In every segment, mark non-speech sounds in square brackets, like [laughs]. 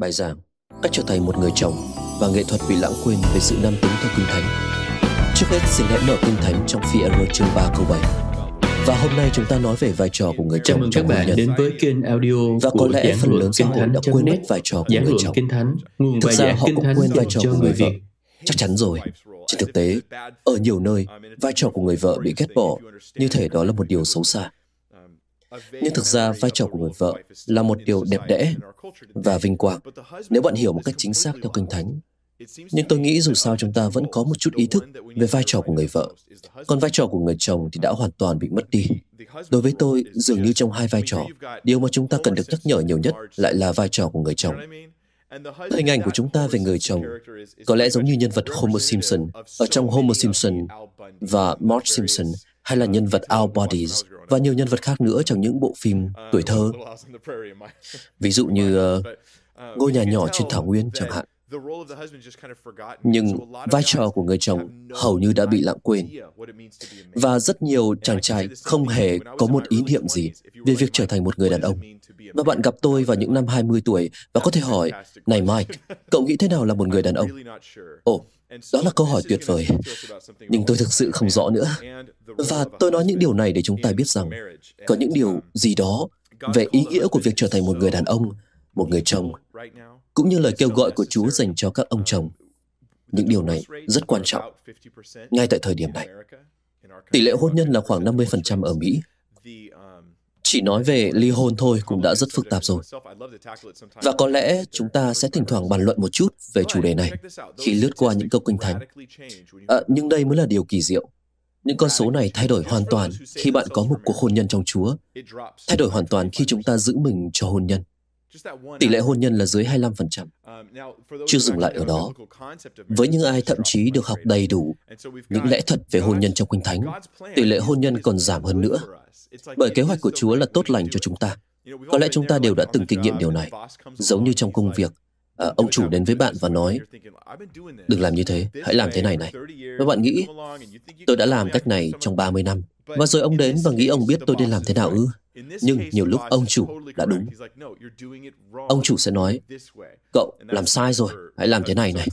Bài giảng Cách trở thành một người chồng và nghệ thuật bị lãng quên về sự nam tính theo Kinh Thánh. Trước hết xin hãy mở Kinh Thánh trong phi chương 3 câu 7. Và hôm nay chúng ta nói về vai trò của người Chào chồng mừng trong các hôn bạn nhân. đến với kênh audio Và có của lẽ phần lớn xã kinh hội thánh đã quên mất vai trò của người chồng. kinh thánh nguồn Thực ra họ cũng quên vai trò của người vợ. Chắc chắn rồi. Trên thực tế, ở nhiều nơi, vai trò của người vợ bị ghét bỏ, như thể đó là một điều xấu xa. Nhưng thực ra vai trò của người vợ là một điều đẹp đẽ và vinh quang nếu bạn hiểu một cách chính xác theo Kinh Thánh. Nhưng tôi nghĩ dù sao chúng ta vẫn có một chút ý thức về vai trò của người vợ. Còn vai trò của người chồng thì đã hoàn toàn bị mất đi. Đối với tôi, dường như trong hai vai trò, điều mà chúng ta cần được nhắc nhở nhiều nhất lại là vai trò của người chồng. Hình ảnh của chúng ta về người chồng Có lẽ giống như nhân vật Homer Simpson ở trong Homer Simpson và Marge Simpson hay là nhân vật Our Bodies và nhiều nhân vật khác nữa trong những bộ phim tuổi thơ, ví dụ như ờ, ngôi nhà nhỏ trên thảo nguyên chẳng hạn. nhưng vai trò của người chồng hầu như đã bị lãng quên. Và rất nhiều chàng trai không hề có một ý niệm gì về việc trở thành một người đàn ông. Và bạn gặp tôi vào những năm 20 tuổi và có thể hỏi, này Mike, cậu nghĩ thế nào là một người đàn ông? Ồ, đó là câu hỏi tuyệt vời. Nhưng tôi thực sự không rõ nữa. Và tôi nói những điều này để chúng ta biết rằng có những điều gì đó về ý nghĩa của việc trở thành một người đàn ông, một người chồng, cũng như lời kêu gọi của Chúa dành cho các ông chồng. Những điều này rất quan trọng ngay tại thời điểm này. Tỷ lệ hôn nhân là khoảng 50% ở Mỹ. Chỉ nói về ly hôn thôi cũng đã rất phức tạp rồi. Và có lẽ chúng ta sẽ thỉnh thoảng bàn luận một chút về chủ đề này khi lướt qua những câu kinh thánh. À, nhưng đây mới là điều kỳ diệu. Những con số này thay đổi hoàn toàn khi bạn có một cuộc hôn nhân trong Chúa, thay đổi hoàn toàn khi chúng ta giữ mình cho hôn nhân. Tỷ lệ hôn nhân là dưới 25%. chưa dừng lại ở đó. Với những ai thậm chí được học đầy đủ những lẽ thật về hôn nhân trong Kinh Thánh, tỷ lệ hôn nhân còn giảm hơn nữa. Bởi kế hoạch của Chúa là tốt lành cho chúng ta. Có lẽ chúng ta đều đã từng kinh nghiệm điều này. Giống như trong công việc, à, ông chủ đến với bạn và nói, đừng làm như thế, hãy làm thế này này. Và bạn nghĩ, tôi đã làm cách này trong 30 năm. Và rồi ông đến và nghĩ ông biết tôi nên làm thế nào ư? Nhưng nhiều lúc ông chủ đã đúng. Ông chủ sẽ nói, cậu làm sai rồi, hãy làm thế này này.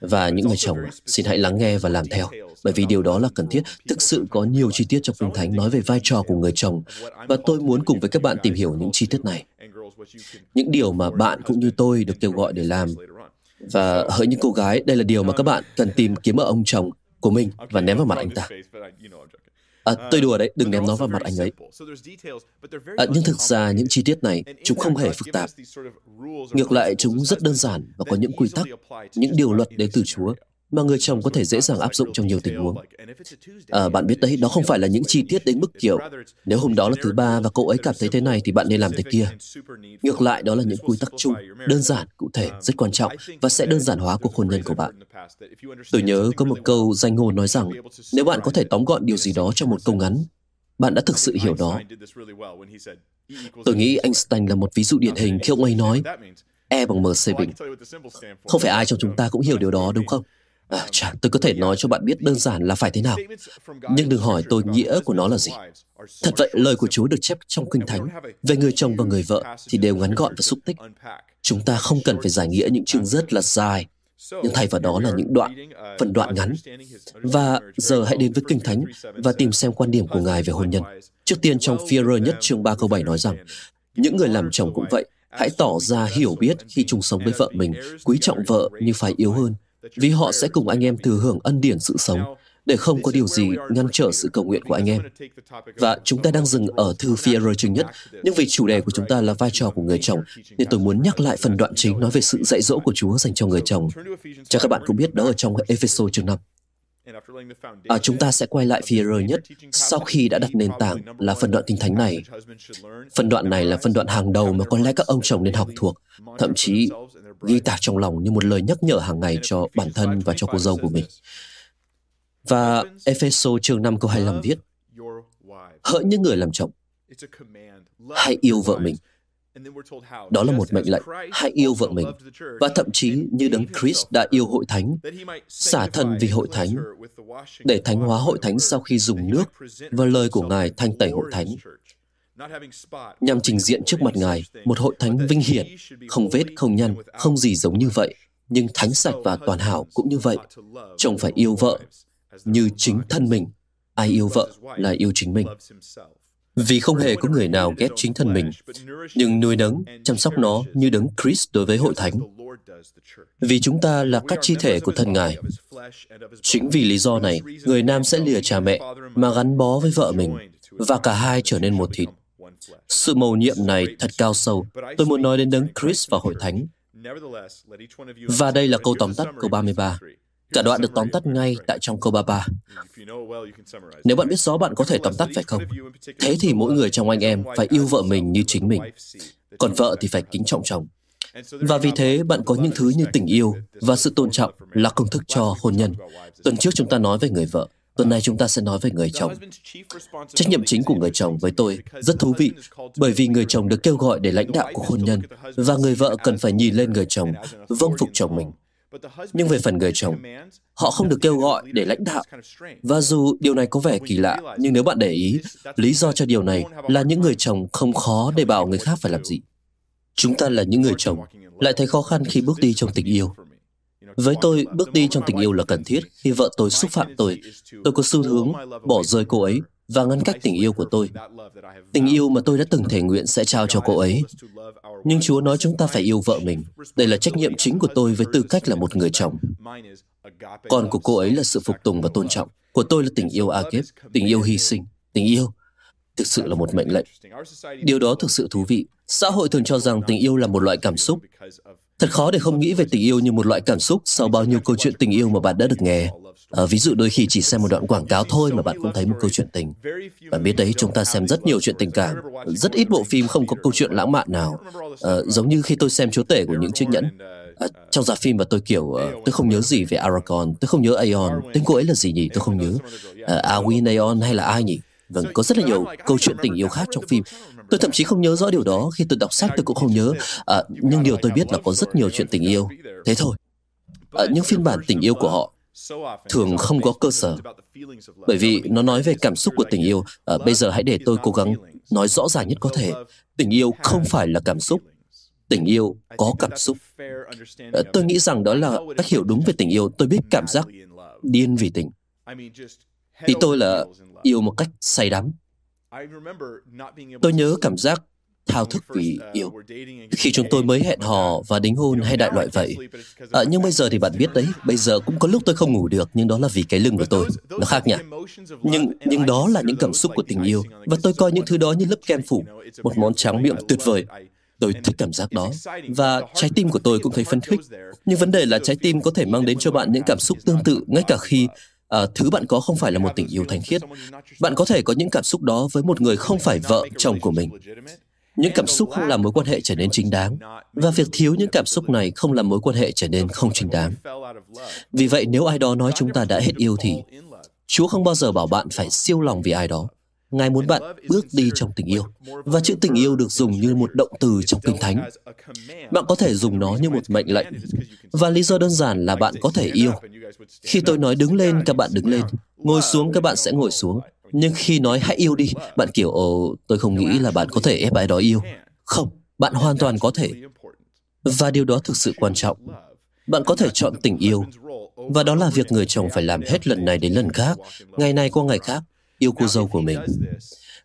Và những người chồng, xin hãy lắng nghe và làm theo, bởi vì điều đó là cần thiết. Thực sự có nhiều chi tiết trong Kinh Thánh nói về vai trò của người chồng, và tôi muốn cùng với các bạn tìm hiểu những chi tiết này. Những điều mà bạn cũng như tôi được kêu gọi để làm. Và hỡi những cô gái, đây là điều mà các bạn cần tìm kiếm ở ông chồng của mình và ném vào mặt anh ta. À, tôi đùa đấy, đừng ném nó vào mặt anh ấy. À, nhưng thực ra những chi tiết này, chúng không hề phức tạp. Ngược lại, chúng rất đơn giản và có những quy tắc, những điều luật đến từ Chúa mà người chồng có thể dễ dàng áp dụng trong nhiều tình huống. À, bạn biết đấy, đó không phải là những chi tiết đến mức kiểu nếu hôm đó là thứ ba và cậu ấy cảm thấy thế này thì bạn nên làm thế kia. Ngược lại, đó là những quy tắc chung, đơn giản, cụ thể, rất quan trọng và sẽ đơn giản hóa cuộc hôn nhân của bạn. Tôi nhớ có một câu danh ngôn nói rằng nếu bạn có thể tóm gọn điều gì đó trong một câu ngắn, bạn đã thực sự hiểu đó. Tôi nghĩ Einstein là một ví dụ điển hình khi ông ấy nói E bằng MC bình. Không phải ai trong chúng ta cũng hiểu điều đó đúng không? À, chà, tôi có thể nói cho bạn biết đơn giản là phải thế nào. Nhưng đừng hỏi tôi nghĩa của nó là gì. Thật vậy, lời của Chúa được chép trong Kinh Thánh về người chồng và người vợ thì đều ngắn gọn và xúc tích. Chúng ta không cần phải giải nghĩa những chương rất là dài, nhưng thay vào đó là những đoạn, phần đoạn ngắn. Và giờ hãy đến với Kinh Thánh và tìm xem quan điểm của Ngài về hôn nhân. Trước tiên trong Phi-rơ nhất chương 3 câu 7 nói rằng, những người làm chồng cũng vậy, hãy tỏ ra hiểu biết khi chung sống với vợ mình, quý trọng vợ như phải yếu hơn, vì họ sẽ cùng anh em thừa hưởng ân điển sự sống, để không có điều gì ngăn trở sự cầu nguyện của anh em. Và chúng ta đang dừng ở thư phi chương nhất, nhưng vì chủ đề của chúng ta là vai trò của người chồng, nên tôi muốn nhắc lại phần đoạn chính nói về sự dạy dỗ của Chúa dành cho người chồng. Chắc các bạn cũng biết đó ở trong Ephesos chương 5. À, chúng ta sẽ quay lại Phi-rơ nhất sau khi đã đặt nền tảng là phần đoạn kinh thánh này. Phần đoạn này là phần đoạn hàng đầu mà có lẽ các ông chồng nên học thuộc, thậm chí ghi tạc trong lòng như một lời nhắc nhở hàng ngày cho bản thân và cho cô dâu của mình. Và Epheso chương 5 câu 25 viết, Hỡi những người làm chồng, hãy yêu vợ mình. Đó là một mệnh lệnh, hãy yêu vợ mình. Và thậm chí như Đấng Christ đã yêu hội thánh, xả thân vì hội thánh, để thánh hóa hội thánh sau khi dùng nước và lời của Ngài thanh tẩy hội thánh nhằm trình diện trước mặt Ngài một hội thánh vinh hiển, không vết, không nhân, không gì giống như vậy, nhưng thánh sạch và toàn hảo cũng như vậy. Chồng phải yêu vợ như chính thân mình. Ai yêu vợ là yêu chính mình. Vì không hề có người nào ghét chính thân mình, nhưng nuôi nấng, chăm sóc nó như đấng Christ đối với hội thánh. Vì chúng ta là các chi thể của thân Ngài. Chính vì lý do này, người nam sẽ lìa cha mẹ mà gắn bó với vợ mình, và cả hai trở nên một thịt. Sự mầu nhiệm này thật cao sâu. Tôi muốn nói đến đấng Chris và hội thánh. Và đây là câu tóm tắt câu 33. Cả đoạn được tóm tắt ngay tại trong câu 33. Nếu bạn biết rõ bạn có thể tóm tắt phải không? Thế thì mỗi người trong anh em phải yêu vợ mình như chính mình. Còn vợ thì phải kính trọng chồng. Và vì thế, bạn có những thứ như tình yêu và sự tôn trọng là công thức cho hôn nhân. Tuần trước chúng ta nói về người vợ. Tuần này chúng ta sẽ nói về người chồng. Trách nhiệm chính của người chồng với tôi rất thú vị, bởi vì người chồng được kêu gọi để lãnh đạo cuộc hôn nhân, và người vợ cần phải nhìn lên người chồng, vâng phục chồng mình. Nhưng về phần người chồng, họ không được kêu gọi để lãnh đạo. Và dù điều này có vẻ kỳ lạ, nhưng nếu bạn để ý, lý do cho điều này là những người chồng không khó để bảo người khác phải làm gì. Chúng ta là những người chồng, lại thấy khó khăn khi bước đi trong tình yêu. Với tôi, bước đi trong tình yêu là cần thiết khi vợ tôi xúc phạm tôi. Tôi có xu hướng bỏ rơi cô ấy và ngăn cách tình yêu của tôi. Tình yêu mà tôi đã từng thể nguyện sẽ trao cho cô ấy. Nhưng Chúa nói chúng ta phải yêu vợ mình. Đây là trách nhiệm chính của tôi với tư cách là một người chồng. Còn của cô ấy là sự phục tùng và tôn trọng. Của tôi là tình yêu Agep, tình yêu hy sinh, tình yêu. Thực sự là một mệnh lệnh. Điều đó thực sự thú vị. Xã hội thường cho rằng tình yêu là một loại cảm xúc. Thật khó để không nghĩ về tình yêu như một loại cảm xúc sau bao nhiêu câu chuyện tình yêu mà bạn đã được nghe. À, ví dụ đôi khi chỉ xem một đoạn quảng cáo thôi mà bạn cũng thấy một câu chuyện tình. Bạn biết đấy, chúng ta xem rất nhiều chuyện tình cảm. Rất ít bộ phim không có câu chuyện lãng mạn nào. À, giống như khi tôi xem chúa tể của những chiếc nhẫn. À, trong giả phim và tôi kiểu uh, tôi không nhớ gì về Aragorn, tôi không nhớ Aeon, tên cô ấy là gì nhỉ, tôi không nhớ. À, Arwen Aeon hay là ai nhỉ? Vâng, có rất là nhiều câu chuyện tình yêu khác trong phim. Tôi thậm chí không nhớ rõ điều đó, khi tôi đọc sách tôi cũng không nhớ, à, nhưng điều tôi biết là có rất nhiều chuyện tình yêu. Thế thôi. À, những phiên bản tình yêu của họ thường không có cơ sở. Bởi vì nó nói về cảm xúc của tình yêu. À, bây giờ hãy để tôi cố gắng nói rõ ràng nhất có thể. Tình yêu không phải là cảm xúc. Tình yêu có cảm xúc. À, tôi nghĩ rằng đó là cách hiểu đúng về tình yêu. Tôi biết cảm giác điên vì tình. Ý tôi là yêu một cách say đắm tôi nhớ cảm giác thao thức vì yêu. khi chúng tôi mới hẹn hò và đính hôn hay đại loại vậy. à, nhưng bây giờ thì bạn biết đấy bây giờ cũng có lúc tôi không ngủ được nhưng đó là vì cái lưng của tôi. Nó khác nhỉ? nhưng nhưng đó là những cảm xúc của tình yêu. và tôi coi những thứ đó như lớp kem phủ một món tráng miệng tuyệt vời. tôi thích cảm giác đó. và trái tim của tôi cũng thấy phấn khích. nhưng vấn đề là trái tim có thể mang đến cho bạn những cảm xúc tương tự ngay cả khi à, thứ bạn có không phải là một tình yêu thanh khiết. Bạn có thể có những cảm xúc đó với một người không phải vợ chồng của mình. Những cảm xúc không làm mối quan hệ trở nên chính đáng và việc thiếu những cảm xúc này không làm mối quan hệ trở nên không chính đáng. Vì vậy nếu ai đó nói chúng ta đã hết yêu thì chúa không bao giờ bảo bạn phải siêu lòng vì ai đó. Ngài muốn bạn bước đi trong tình yêu. Và chữ tình yêu được dùng như một động từ trong Kinh Thánh. Bạn có thể dùng nó như một mệnh lệnh. Và lý do đơn giản là bạn có thể yêu. Khi tôi nói đứng lên, các bạn đứng lên. Ngồi xuống, các bạn sẽ ngồi xuống. Nhưng khi nói hãy yêu đi, bạn kiểu, ồ, tôi không nghĩ là bạn có thể ép ai đó yêu. Không, bạn hoàn toàn có thể. Và điều đó thực sự quan trọng. Bạn có thể chọn tình yêu. Và đó là việc người chồng phải làm hết lần này đến lần khác, ngày này qua ngày khác, yêu cô dâu của mình.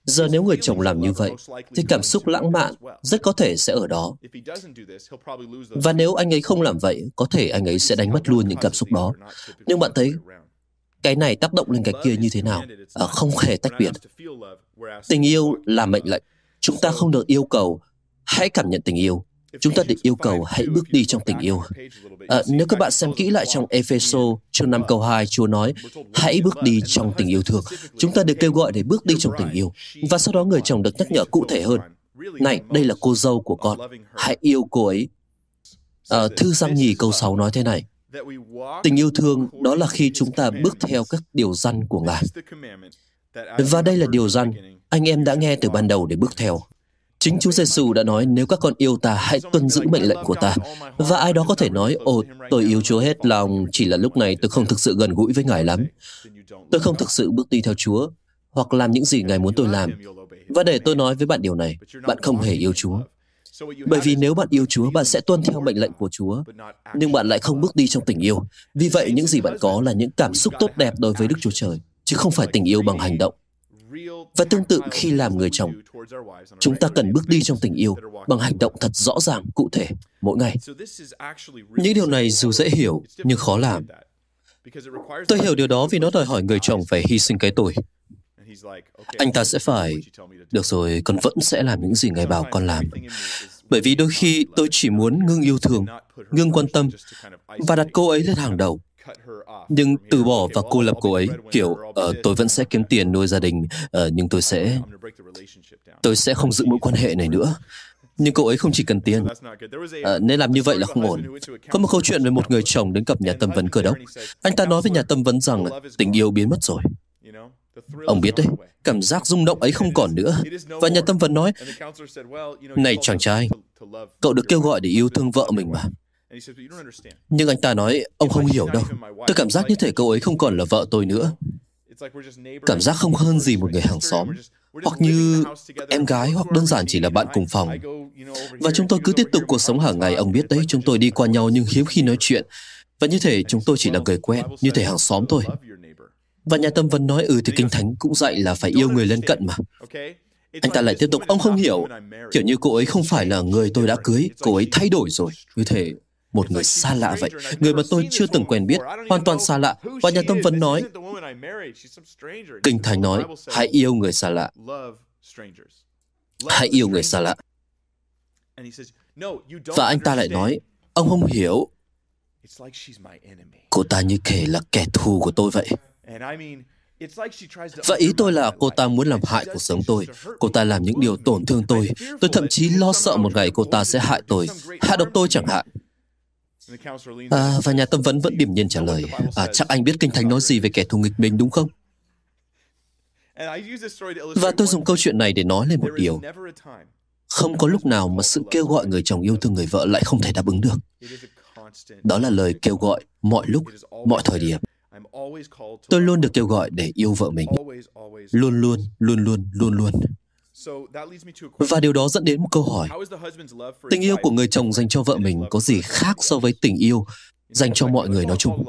Giờ nếu người chồng làm như vậy, thì cảm xúc lãng mạn rất có thể sẽ ở đó. Và nếu anh ấy không làm vậy, có thể anh ấy sẽ đánh mất luôn những cảm xúc đó. Nhưng bạn thấy, cái này tác động lên cái kia như thế nào? À, không hề tách biệt. Tình yêu là mệnh lệnh. Chúng ta không được yêu cầu hãy cảm nhận tình yêu chúng ta được yêu cầu hãy bước đi trong tình yêu. À, nếu các bạn xem kỹ lại trong Epheso chương 5 câu 2, Chúa nói, hãy bước đi trong tình yêu thương. Chúng ta được kêu gọi để bước đi trong tình yêu. Và sau đó người chồng được nhắc nhở cụ thể hơn. Này, đây là cô dâu của con. Hãy yêu cô ấy. À, thư Giang nhì câu 6 nói thế này. Tình yêu thương đó là khi chúng ta bước theo các điều răn của Ngài. Và đây là điều răn anh em đã nghe từ ban đầu để bước theo. Chính Chúa Giêsu đã nói nếu các con yêu ta hãy tuân giữ mệnh lệnh của ta. Và ai đó có thể nói, ồ, tôi yêu Chúa hết lòng, chỉ là lúc này tôi không thực sự gần gũi với Ngài lắm. Tôi không thực sự bước đi theo Chúa, hoặc làm những gì Ngài muốn tôi làm. Và để tôi nói với bạn điều này, bạn không hề yêu Chúa. Bởi vì nếu bạn yêu Chúa, bạn sẽ tuân theo mệnh lệnh của Chúa, nhưng bạn lại không bước đi trong tình yêu. Vì vậy, những gì bạn có là những cảm xúc tốt đẹp đối với Đức Chúa Trời, chứ không phải tình yêu bằng hành động. Và tương tự khi làm người chồng, chúng ta cần bước đi trong tình yêu bằng hành động thật rõ ràng, cụ thể, mỗi ngày. Những điều này dù dễ hiểu, nhưng khó làm. Tôi hiểu điều đó vì nó đòi hỏi người chồng phải hy sinh cái tôi. Anh ta sẽ phải, được rồi, con vẫn sẽ làm những gì ngài bảo con làm. Bởi vì đôi khi tôi chỉ muốn ngưng yêu thương, ngưng quan tâm và đặt cô ấy lên hàng đầu nhưng từ bỏ và cô lập cô ấy kiểu uh, tôi vẫn sẽ kiếm tiền nuôi gia đình uh, nhưng tôi sẽ tôi sẽ không giữ mối quan hệ này nữa. Nhưng cô ấy không chỉ cần tiền. À, nên làm như vậy là không ổn. có một câu chuyện về một người chồng đến gặp nhà tâm vấn cơ đốc. anh ta nói với nhà tâm vấn rằng tình yêu biến mất rồi. Ông biết đấy cảm giác rung động ấy không còn nữa. Và nhà tâm vấn nói này chàng trai cậu được kêu gọi để yêu thương vợ mình mà nhưng anh ta nói, ông không hiểu đâu. Tôi cảm giác như thể cậu ấy không còn là vợ tôi nữa. Cảm giác không hơn gì một người hàng xóm, hoặc như em gái, hoặc đơn giản chỉ là bạn cùng phòng. Và chúng tôi cứ tiếp tục cuộc sống hàng ngày, ông biết đấy, chúng tôi đi qua nhau nhưng hiếm khi nói chuyện. Và như thể chúng tôi chỉ là người quen, như thể hàng xóm thôi. Và nhà tâm vấn nói, ừ thì Kinh Thánh cũng dạy là phải yêu người lân cận mà. Anh ta lại tiếp tục, ông không hiểu, kiểu như cô ấy không phải là người tôi đã cưới, cô ấy thay đổi rồi. Như thể một người xa lạ vậy, người mà tôi chưa từng quen biết, hoàn toàn xa lạ. Và nhà tâm vấn nói, Kinh Thánh nói, hãy yêu người xa lạ. Hãy yêu người xa lạ. Và anh ta lại nói, ông không hiểu. Cô ta như kể là kẻ thù của tôi vậy. Và ý tôi là cô ta muốn làm hại cuộc sống tôi. Cô ta làm những điều tổn thương tôi. Tôi thậm chí lo sợ một ngày cô ta sẽ hại tôi, hạ độc tôi chẳng hạn. À, và nhà tâm vấn vẫn điềm nhiên trả lời, à, chắc anh biết Kinh Thánh nói gì về kẻ thù nghịch mình đúng không? Và tôi dùng câu chuyện này để nói lên một điều. Không có lúc nào mà sự kêu gọi người chồng yêu thương người vợ lại không thể đáp ứng được. Đó là lời kêu gọi mọi lúc, mọi thời điểm. Tôi luôn được kêu gọi để yêu vợ mình. Luôn luôn, luôn luôn, luôn luôn. Và điều đó dẫn đến một câu hỏi. Tình yêu của người chồng dành cho vợ mình có gì khác so với tình yêu dành cho mọi người nói chung.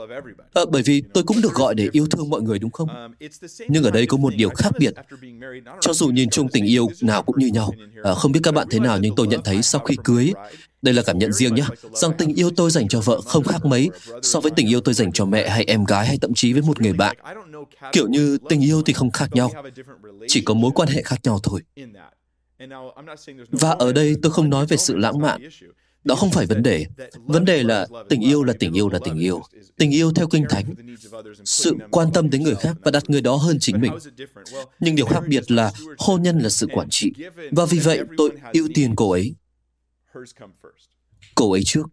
À, bởi vì tôi cũng được gọi để yêu thương mọi người đúng không? Nhưng ở đây có một điều khác biệt. Cho dù nhìn chung tình yêu nào cũng như nhau. À, không biết các bạn thế nào nhưng tôi nhận thấy sau khi cưới, đây là cảm nhận riêng nhé, rằng tình yêu tôi dành cho vợ không khác mấy so với tình yêu tôi dành cho mẹ hay em gái hay thậm chí với một người bạn. Kiểu như tình yêu thì không khác nhau, chỉ có mối quan hệ khác nhau thôi. Và ở đây tôi không nói về sự lãng mạn, đó không phải vấn đề. Vấn đề là tình yêu là tình yêu là tình yêu. Tình yêu theo kinh thánh. Sự quan tâm đến người khác và đặt người đó hơn chính mình. Nhưng điều khác biệt là hôn nhân là sự quản trị. Và vì vậy tôi ưu tiên cô ấy. Cô ấy trước.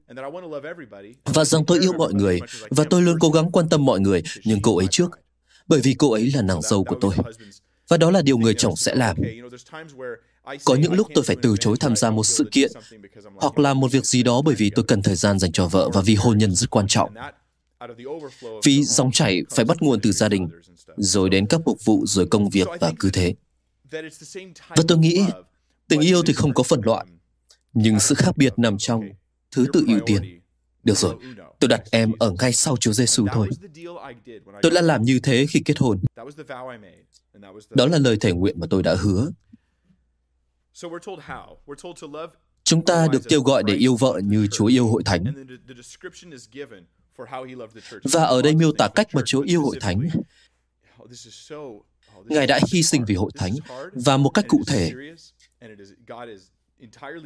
Và rằng tôi yêu mọi người và tôi luôn cố gắng quan tâm mọi người, nhưng cô ấy trước. Bởi vì cô ấy là nàng dâu của tôi. Và đó là điều người chồng sẽ làm. Có những lúc tôi phải từ chối tham gia một sự kiện hoặc làm một việc gì đó bởi vì tôi cần thời gian dành cho vợ và vì hôn nhân rất quan trọng. Vì dòng chảy phải bắt nguồn từ gia đình, rồi đến các mục vụ, rồi công việc và cứ thế. Và tôi nghĩ tình yêu thì không có phần loại, nhưng sự khác biệt nằm trong thứ tự ưu tiên. Được rồi, tôi đặt em ở ngay sau Chúa Giêsu thôi. Tôi đã làm như thế khi kết hôn. Đó là lời thể nguyện mà tôi đã hứa. Chúng ta được kêu gọi để yêu vợ như Chúa yêu hội thánh. Và ở đây miêu tả cách mà Chúa yêu hội thánh. Ngài đã hy sinh vì hội thánh và một cách cụ thể.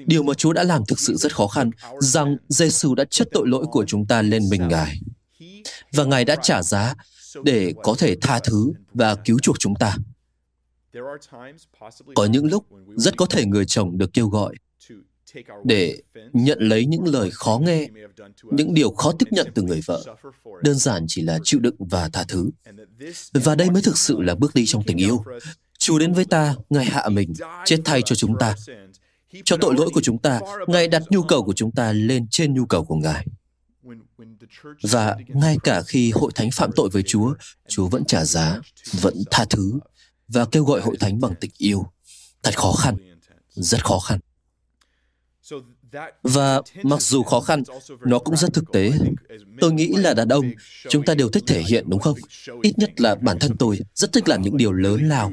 Điều mà Chúa đã làm thực sự rất khó khăn, rằng Giêsu đã chất tội lỗi của chúng ta lên mình Ngài. Và Ngài đã trả giá để có thể tha thứ và cứu chuộc chúng ta. Có những lúc rất có thể người chồng được kêu gọi để nhận lấy những lời khó nghe, những điều khó tiếp nhận từ người vợ, đơn giản chỉ là chịu đựng và tha thứ. Và đây mới thực sự là bước đi trong tình yêu. Chúa đến với ta, Ngài hạ mình, chết thay cho chúng ta. Cho tội lỗi của chúng ta, Ngài đặt nhu cầu của chúng ta lên trên nhu cầu của Ngài. Và ngay cả khi hội thánh phạm tội với Chúa, Chúa vẫn trả giá, vẫn tha thứ và kêu gọi hội thánh bằng tình yêu. thật khó khăn, rất khó khăn. Và mặc dù khó khăn, nó cũng rất thực tế. Tôi nghĩ là đàn ông, chúng ta đều thích thể hiện đúng không? Ít nhất là bản thân tôi rất thích làm những điều lớn lao.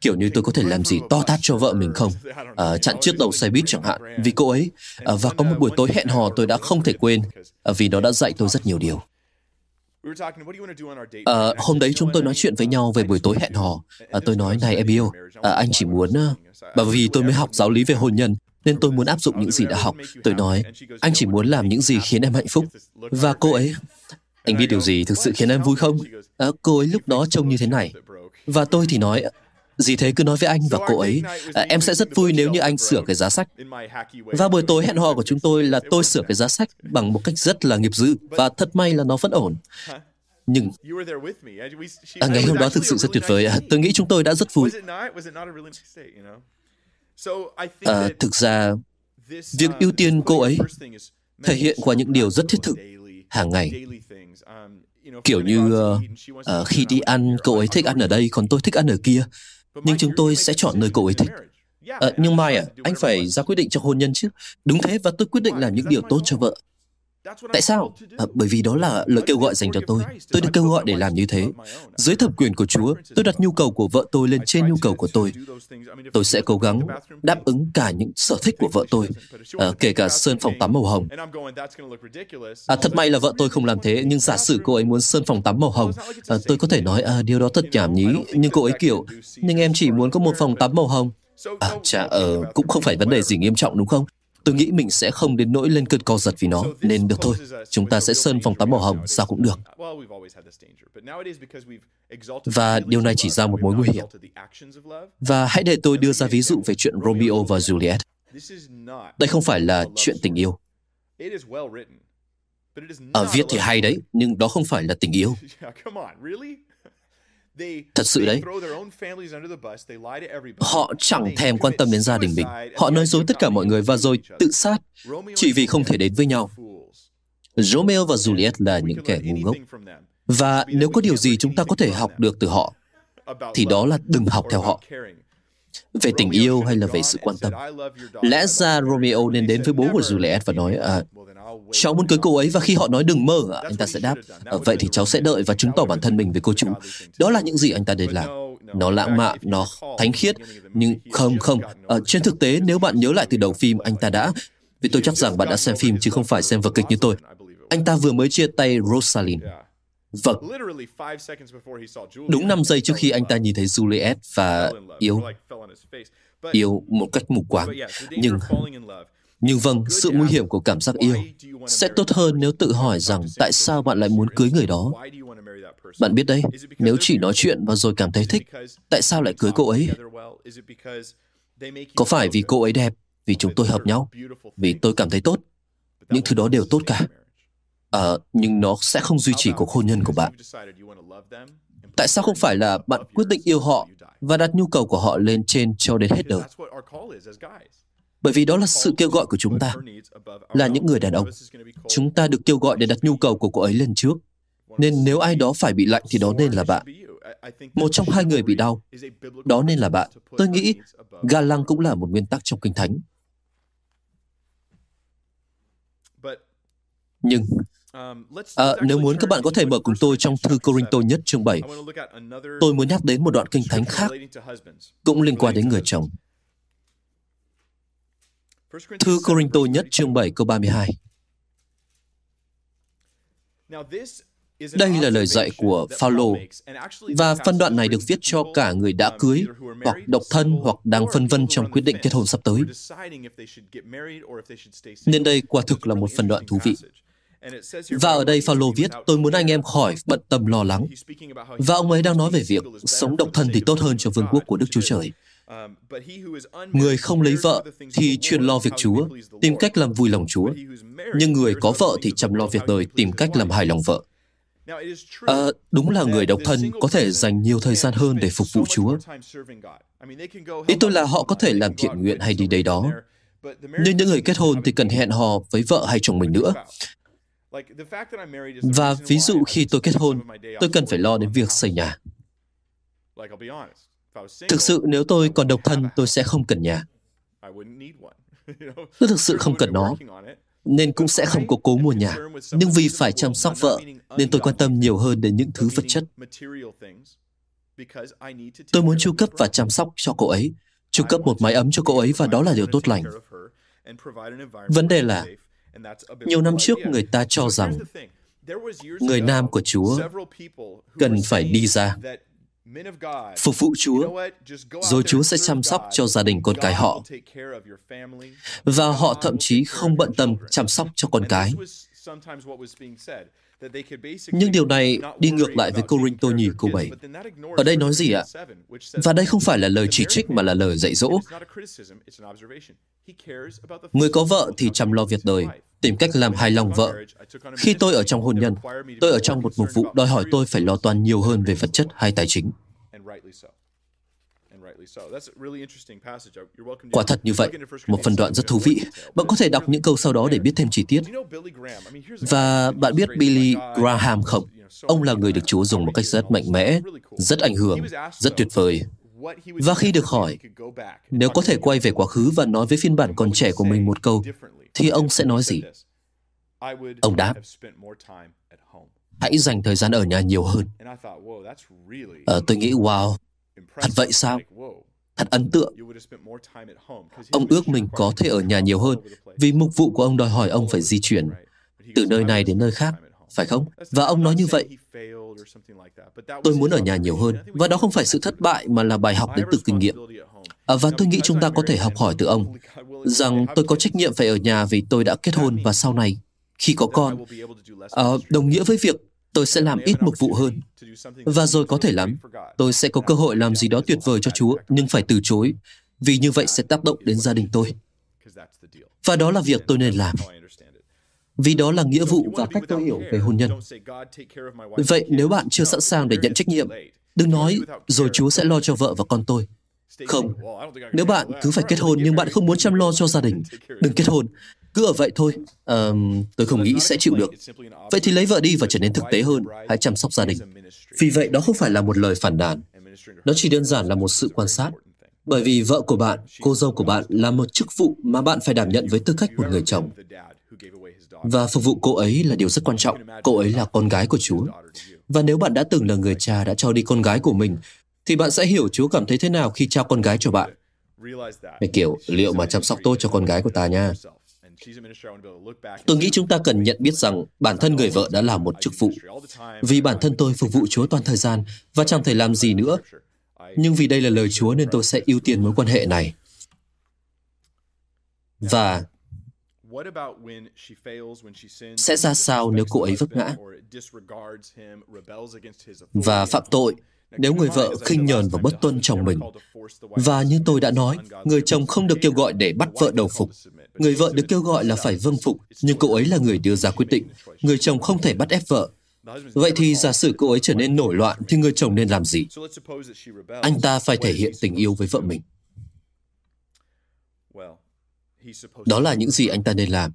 Kiểu như tôi có thể làm gì to tát cho vợ mình không? À, chặn chiếc đầu xe buýt chẳng hạn, vì cô ấy. À, và có một buổi tối hẹn hò tôi đã không thể quên, à, vì nó đã dạy tôi rất nhiều điều. À, hôm đấy chúng tôi nói chuyện với nhau về buổi tối hẹn hò. À, tôi nói, này em yêu, à, anh chỉ muốn... Bởi vì tôi mới học giáo lý về hôn nhân, nên tôi muốn áp dụng những gì đã học. Tôi nói, anh chỉ muốn làm những gì khiến em hạnh phúc. Và cô ấy, anh biết điều gì thực sự khiến em vui không? À, cô ấy lúc đó trông như thế này. Và tôi thì nói, gì thế cứ nói với anh và cô ấy, à, em sẽ rất vui nếu như anh sửa cái giá sách. Và buổi tối hẹn hò của chúng tôi là tôi sửa cái giá sách bằng một cách rất là nghiệp dư và thật may là nó vẫn ổn. Nhưng à, ngày hôm đó thực sự rất tuyệt vời. À, tôi nghĩ chúng tôi đã rất vui. À, thực ra, việc ưu tiên cô ấy thể hiện qua những điều rất thiết thực hàng ngày. Kiểu như uh, uh, khi đi ăn, cô ấy thích ăn ở đây, còn tôi thích ăn ở kia. Nhưng chúng tôi sẽ chọn nơi cô ấy thích. À, nhưng Mai à, anh phải ra quyết định cho hôn nhân chứ. Đúng thế, và tôi quyết định làm những điều tốt cho vợ. Tại sao? À, bởi vì đó là lời kêu gọi dành cho tôi. Tôi được kêu gọi để làm như thế. Dưới thẩm quyền của Chúa, tôi đặt nhu cầu của vợ tôi lên trên nhu cầu của tôi. Tôi sẽ cố gắng đáp ứng cả những sở thích của vợ [laughs] tôi, à, kể cả sơn phòng tắm màu hồng. À, thật may là vợ tôi không làm thế, nhưng giả sử cô ấy muốn sơn phòng tắm màu hồng, à, tôi có thể nói à, điều đó thật nhảm nhí, nhưng cô ấy kiểu, nhưng em chỉ muốn có một phòng tắm màu hồng. À, chả, ờ, cũng không phải vấn đề gì nghiêm trọng đúng không? Tôi nghĩ mình sẽ không đến nỗi lên cơn co giật vì nó, nên được thôi. Chúng ta sẽ sơn phòng tắm màu hồng, sao cũng được. Và điều này chỉ ra một mối nguy hiểm. Và hãy để tôi đưa ra ví dụ về chuyện Romeo và Juliet. Đây không phải là chuyện tình yêu. Ở viết thì hay đấy, nhưng đó không phải là tình yêu. [laughs] Thật sự đấy. Họ chẳng thèm quan tâm đến gia đình mình. Họ nói dối tất cả mọi người và rồi tự sát chỉ vì không thể đến với nhau. Romeo và Juliet là những kẻ ngu ngốc. Và nếu có điều gì chúng ta có thể học được từ họ, thì đó là đừng học theo họ. Về tình yêu hay là về sự quan tâm. Lẽ ra Romeo nên đến với bố của Juliet và nói, à, cháu muốn cưới cô ấy và khi họ nói đừng mơ, à, anh ta sẽ đáp, à, vậy thì cháu sẽ đợi và chứng tỏ bản thân mình với cô chủ. Đó là những gì anh ta nên làm. Nó lãng mạn, nó thánh khiết, nhưng không, không. À, trên thực tế, nếu bạn nhớ lại từ đầu phim, anh ta đã... Vì tôi chắc rằng bạn đã xem phim chứ không phải xem vở kịch như tôi. Anh ta vừa mới chia tay Rosalind. Vâng. Đúng 5 giây trước khi anh ta nhìn thấy Juliet và yêu. Yêu một cách mù quáng. Nhưng nhưng vâng, sự nguy hiểm của cảm giác yêu sẽ tốt hơn nếu tự hỏi rằng tại sao bạn lại muốn cưới người đó. Bạn biết đấy, nếu chỉ nói chuyện và rồi cảm thấy thích, tại sao lại cưới cô ấy? Có phải vì cô ấy đẹp, vì chúng tôi hợp nhau, vì tôi cảm thấy tốt? Những thứ đó đều tốt cả. À, nhưng nó sẽ không duy trì cuộc hôn nhân của bạn. Tại sao không phải là bạn quyết định yêu họ và đặt nhu cầu của họ lên trên cho đến hết đời? Bởi vì đó là sự kêu gọi của chúng ta, là những người đàn ông. Chúng ta được kêu gọi để đặt nhu cầu của cô ấy lên trước. Nên nếu ai đó phải bị lạnh thì đó nên là bạn. Một trong hai người bị đau, đó nên là bạn. Tôi nghĩ ga lăng cũng là một nguyên tắc trong Kinh Thánh. Nhưng À, nếu muốn các bạn có thể mở cùng tôi trong thư Corinto nhất chương 7, tôi muốn nhắc đến một đoạn kinh thánh khác cũng liên quan đến người chồng. Thư Corinto nhất chương 7 câu 32. Đây là lời dạy của Phaolô và phân đoạn này được viết cho cả người đã cưới hoặc độc thân hoặc đang phân vân trong quyết định kết hôn sắp tới. Nên đây quả thực là một phân đoạn thú vị. Và ở đây Phaolô viết, tôi muốn anh em khỏi bận tâm lo lắng. Và ông ấy đang nói về việc sống độc thân thì tốt hơn cho vương quốc của Đức Chúa Trời. Người không lấy vợ thì chuyên lo việc Chúa, tìm cách làm vui lòng Chúa. Nhưng người có vợ thì chăm lo việc đời, tìm cách làm hài lòng vợ. À, đúng là người độc thân có thể dành nhiều thời gian hơn để phục vụ Chúa. Ý tôi là họ có thể làm thiện nguyện hay đi đây đó. Nhưng những người kết hôn thì cần hẹn hò với vợ hay chồng mình nữa. Và ví dụ khi tôi kết hôn, tôi cần phải lo đến việc xây nhà. Thực sự nếu tôi còn độc thân, tôi sẽ không cần nhà. [laughs] Tôi thực sự không cần nó, nên cũng sẽ không có cố mua nhà. Nhưng vì phải chăm sóc vợ, nên tôi quan tâm nhiều hơn đến những thứ vật chất. Tôi muốn chu cấp và chăm sóc cho cô ấy, chu cấp một mái ấm cho cô ấy và đó là điều tốt lành. Vấn đề là, nhiều năm trước người ta cho rằng người nam của Chúa cần phải đi ra phục vụ Chúa, rồi Chúa sẽ chăm sóc cho gia đình con cái họ. Và họ thậm chí không bận tâm chăm sóc cho con cái. Nhưng điều này đi ngược lại với Corinto nhì câu 7. Ở đây nói gì ạ? Và đây không phải là lời chỉ trích mà là lời dạy dỗ. Người có vợ thì chăm lo việc đời, tìm cách làm hài lòng vợ. Khi tôi ở trong hôn nhân, tôi ở trong một mục vụ đòi hỏi tôi phải lo toan nhiều hơn về vật chất hay tài chính. Quả thật như vậy, một phần đoạn rất thú vị. Bạn có thể đọc những câu sau đó để biết thêm chi tiết. Và bạn biết Billy Graham không? Ông là người được Chúa dùng một cách rất mạnh mẽ, rất ảnh hưởng, rất tuyệt vời. Và khi được hỏi, nếu có thể quay về quá khứ và nói với phiên bản còn trẻ của mình một câu, thì ông sẽ nói gì? Ông đáp, hãy dành thời gian ở nhà nhiều hơn. À, tôi nghĩ, wow, thật vậy sao? Thật ấn tượng. Ông ước mình có thể ở nhà nhiều hơn vì mục vụ của ông đòi hỏi ông phải di chuyển từ nơi này đến nơi khác, phải không? Và ông nói như vậy. Tôi muốn ở nhà nhiều hơn, và đó không phải sự thất bại mà là bài học đến từ kinh nghiệm. À, và tôi nghĩ chúng ta có thể học hỏi từ ông rằng tôi có trách nhiệm phải ở nhà vì tôi đã kết hôn và sau này khi có con. à, đồng nghĩa với việc tôi sẽ làm ít mục vụ hơn. Và rồi có thể lắm, tôi sẽ có cơ hội làm gì đó tuyệt vời cho Chúa, nhưng phải từ chối, vì như vậy sẽ tác động đến gia đình tôi. Và đó là việc tôi nên làm. Vì đó là nghĩa vụ và cách tôi hiểu về hôn nhân. Vậy nếu bạn chưa sẵn sàng để nhận trách nhiệm, đừng nói rồi Chúa sẽ lo cho vợ và con tôi. Không, nếu bạn cứ phải kết hôn nhưng bạn không muốn chăm lo cho gia đình, đừng kết hôn. Cứ ở vậy thôi, à, tôi không nghĩ sẽ chịu được. Vậy thì lấy vợ đi và trở nên thực tế hơn, hãy chăm sóc gia đình. Vì vậy đó không phải là một lời phản đàn. Nó chỉ đơn giản là một sự quan sát. Bởi vì vợ của bạn, cô dâu của bạn là một chức vụ mà bạn phải đảm nhận với tư cách một người chồng. Và phục vụ cô ấy là điều rất quan trọng. Cô ấy là con gái của Chúa. Và nếu bạn đã từng là người cha đã cho đi con gái của mình, thì bạn sẽ hiểu Chúa cảm thấy thế nào khi trao con gái cho bạn. Cái kiểu, liệu mà chăm sóc tốt cho con gái của ta nha. Tôi nghĩ chúng ta cần nhận biết rằng bản thân người vợ đã là một chức vụ. Vì bản thân tôi phục vụ Chúa toàn thời gian và chẳng thể làm gì nữa. Nhưng vì đây là lời Chúa nên tôi sẽ ưu tiên mối quan hệ này. Và sẽ ra sao nếu cô ấy vấp ngã và phạm tội nếu người vợ khinh nhờn và bất tuân chồng mình. Và như tôi đã nói, người chồng không được kêu gọi để bắt vợ đầu phục. Người vợ được kêu gọi là phải vâng phục, nhưng cô ấy là người đưa ra quyết định. Người chồng không thể bắt ép vợ. Vậy thì giả sử cô ấy trở nên nổi loạn thì người chồng nên làm gì? Anh ta phải thể hiện tình yêu với vợ mình. Đó là những gì anh ta nên làm.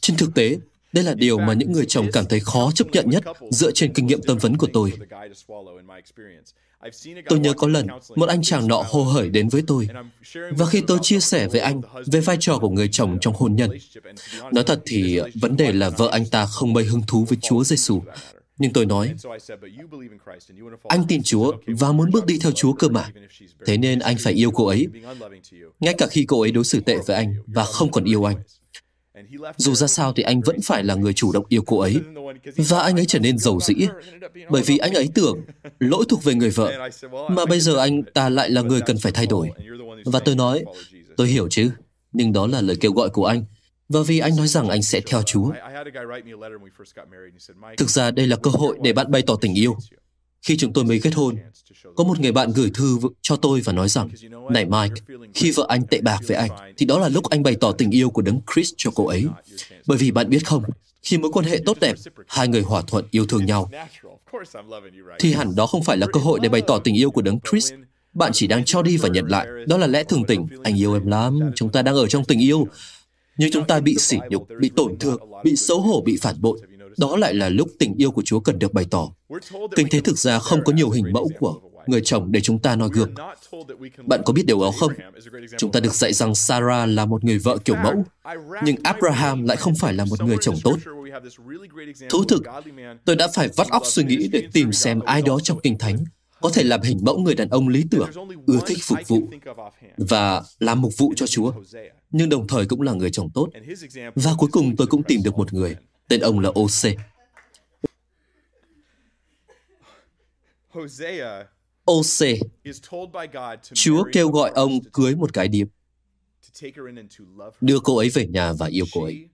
Trên thực tế, đây là điều mà những người chồng cảm thấy khó chấp nhận nhất dựa trên kinh nghiệm tâm vấn của tôi. Tôi nhớ có lần, một anh chàng nọ hô hởi đến với tôi, và khi tôi chia sẻ với anh về vai trò của người chồng trong hôn nhân, nói thật thì vấn đề là vợ anh ta không mấy hứng thú với Chúa Giêsu. Nhưng tôi nói, anh tin Chúa và muốn bước đi theo Chúa cơ mà. Thế nên anh phải yêu cô ấy, ngay cả khi cô ấy đối xử tệ với anh và không còn yêu anh. Dù ra sao thì anh vẫn phải là người chủ động yêu cô ấy. Và anh ấy trở nên giàu dĩ, bởi vì anh ấy tưởng lỗi thuộc về người vợ, mà bây giờ anh ta lại là người cần phải thay đổi. Và tôi nói, tôi hiểu chứ, nhưng đó là lời kêu gọi của anh. Và vì anh nói rằng anh sẽ theo Chúa. Thực ra đây là cơ hội để bạn bày tỏ tình yêu. Khi chúng tôi mới kết hôn, có một người bạn gửi thư cho tôi và nói rằng, Này Mike, khi vợ anh tệ bạc với anh, thì đó là lúc anh bày tỏ tình yêu của đấng Chris cho cô ấy. Bởi vì bạn biết không, khi mối quan hệ tốt đẹp, hai người hòa thuận yêu thương nhau, thì hẳn đó không phải là cơ hội để bày tỏ tình yêu của đấng Chris. Bạn chỉ đang cho đi và nhận lại. Đó là lẽ thường tình. Anh yêu em lắm, chúng ta đang ở trong tình yêu. Nhưng chúng ta bị sỉ nhục, bị tổn thương, bị xấu hổ, bị phản bội đó lại là lúc tình yêu của Chúa cần được bày tỏ. Kinh thế thực ra không có nhiều hình mẫu của người chồng để chúng ta noi gương. Bạn có biết điều đó không? Chúng ta được dạy rằng Sarah là một người vợ kiểu mẫu, nhưng Abraham lại không phải là một người chồng tốt. Thú thực, tôi đã phải vắt óc suy nghĩ để tìm xem ai đó trong Kinh Thánh có thể làm hình mẫu người đàn ông lý tưởng, ưa thích phục vụ và làm mục vụ cho Chúa, nhưng đồng thời cũng là người chồng tốt. Và cuối cùng tôi cũng tìm được một người, tên ông là OC. OC, Chúa kêu gọi ông cưới một cái điệp, đưa cô ấy về nhà và yêu cô ấy.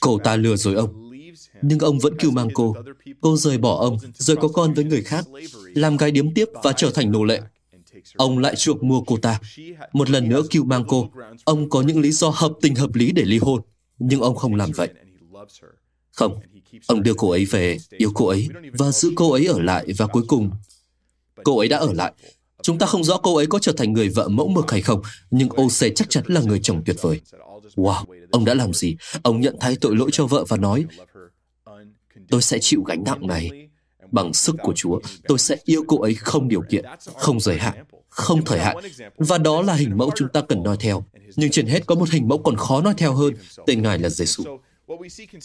Cô ta lừa dối ông, nhưng ông vẫn cưu mang cô. Cô rời bỏ ông, rồi có con với người khác, làm gái điếm tiếp và trở thành nô lệ. Ông lại chuộc mua cô ta. Một lần nữa cưu mang cô. Ông có những lý do hợp tình hợp lý để ly hôn, nhưng ông không làm vậy. Không, ông đưa cô ấy về, yêu cô ấy và giữ cô ấy ở lại và cuối cùng cô ấy đã ở lại. Chúng ta không rõ cô ấy có trở thành người vợ mẫu mực hay không, nhưng OC chắc chắn là người chồng tuyệt vời. Wow, ông đã làm gì? Ông nhận thay tội lỗi cho vợ và nói, tôi sẽ chịu gánh nặng này. Bằng sức của Chúa, tôi sẽ yêu cô ấy không điều kiện, không giới hạn, không thời hạn. Và đó là hình mẫu chúng ta cần noi theo. Nhưng trên hết có một hình mẫu còn khó nói theo hơn, tên Ngài là Giêsu.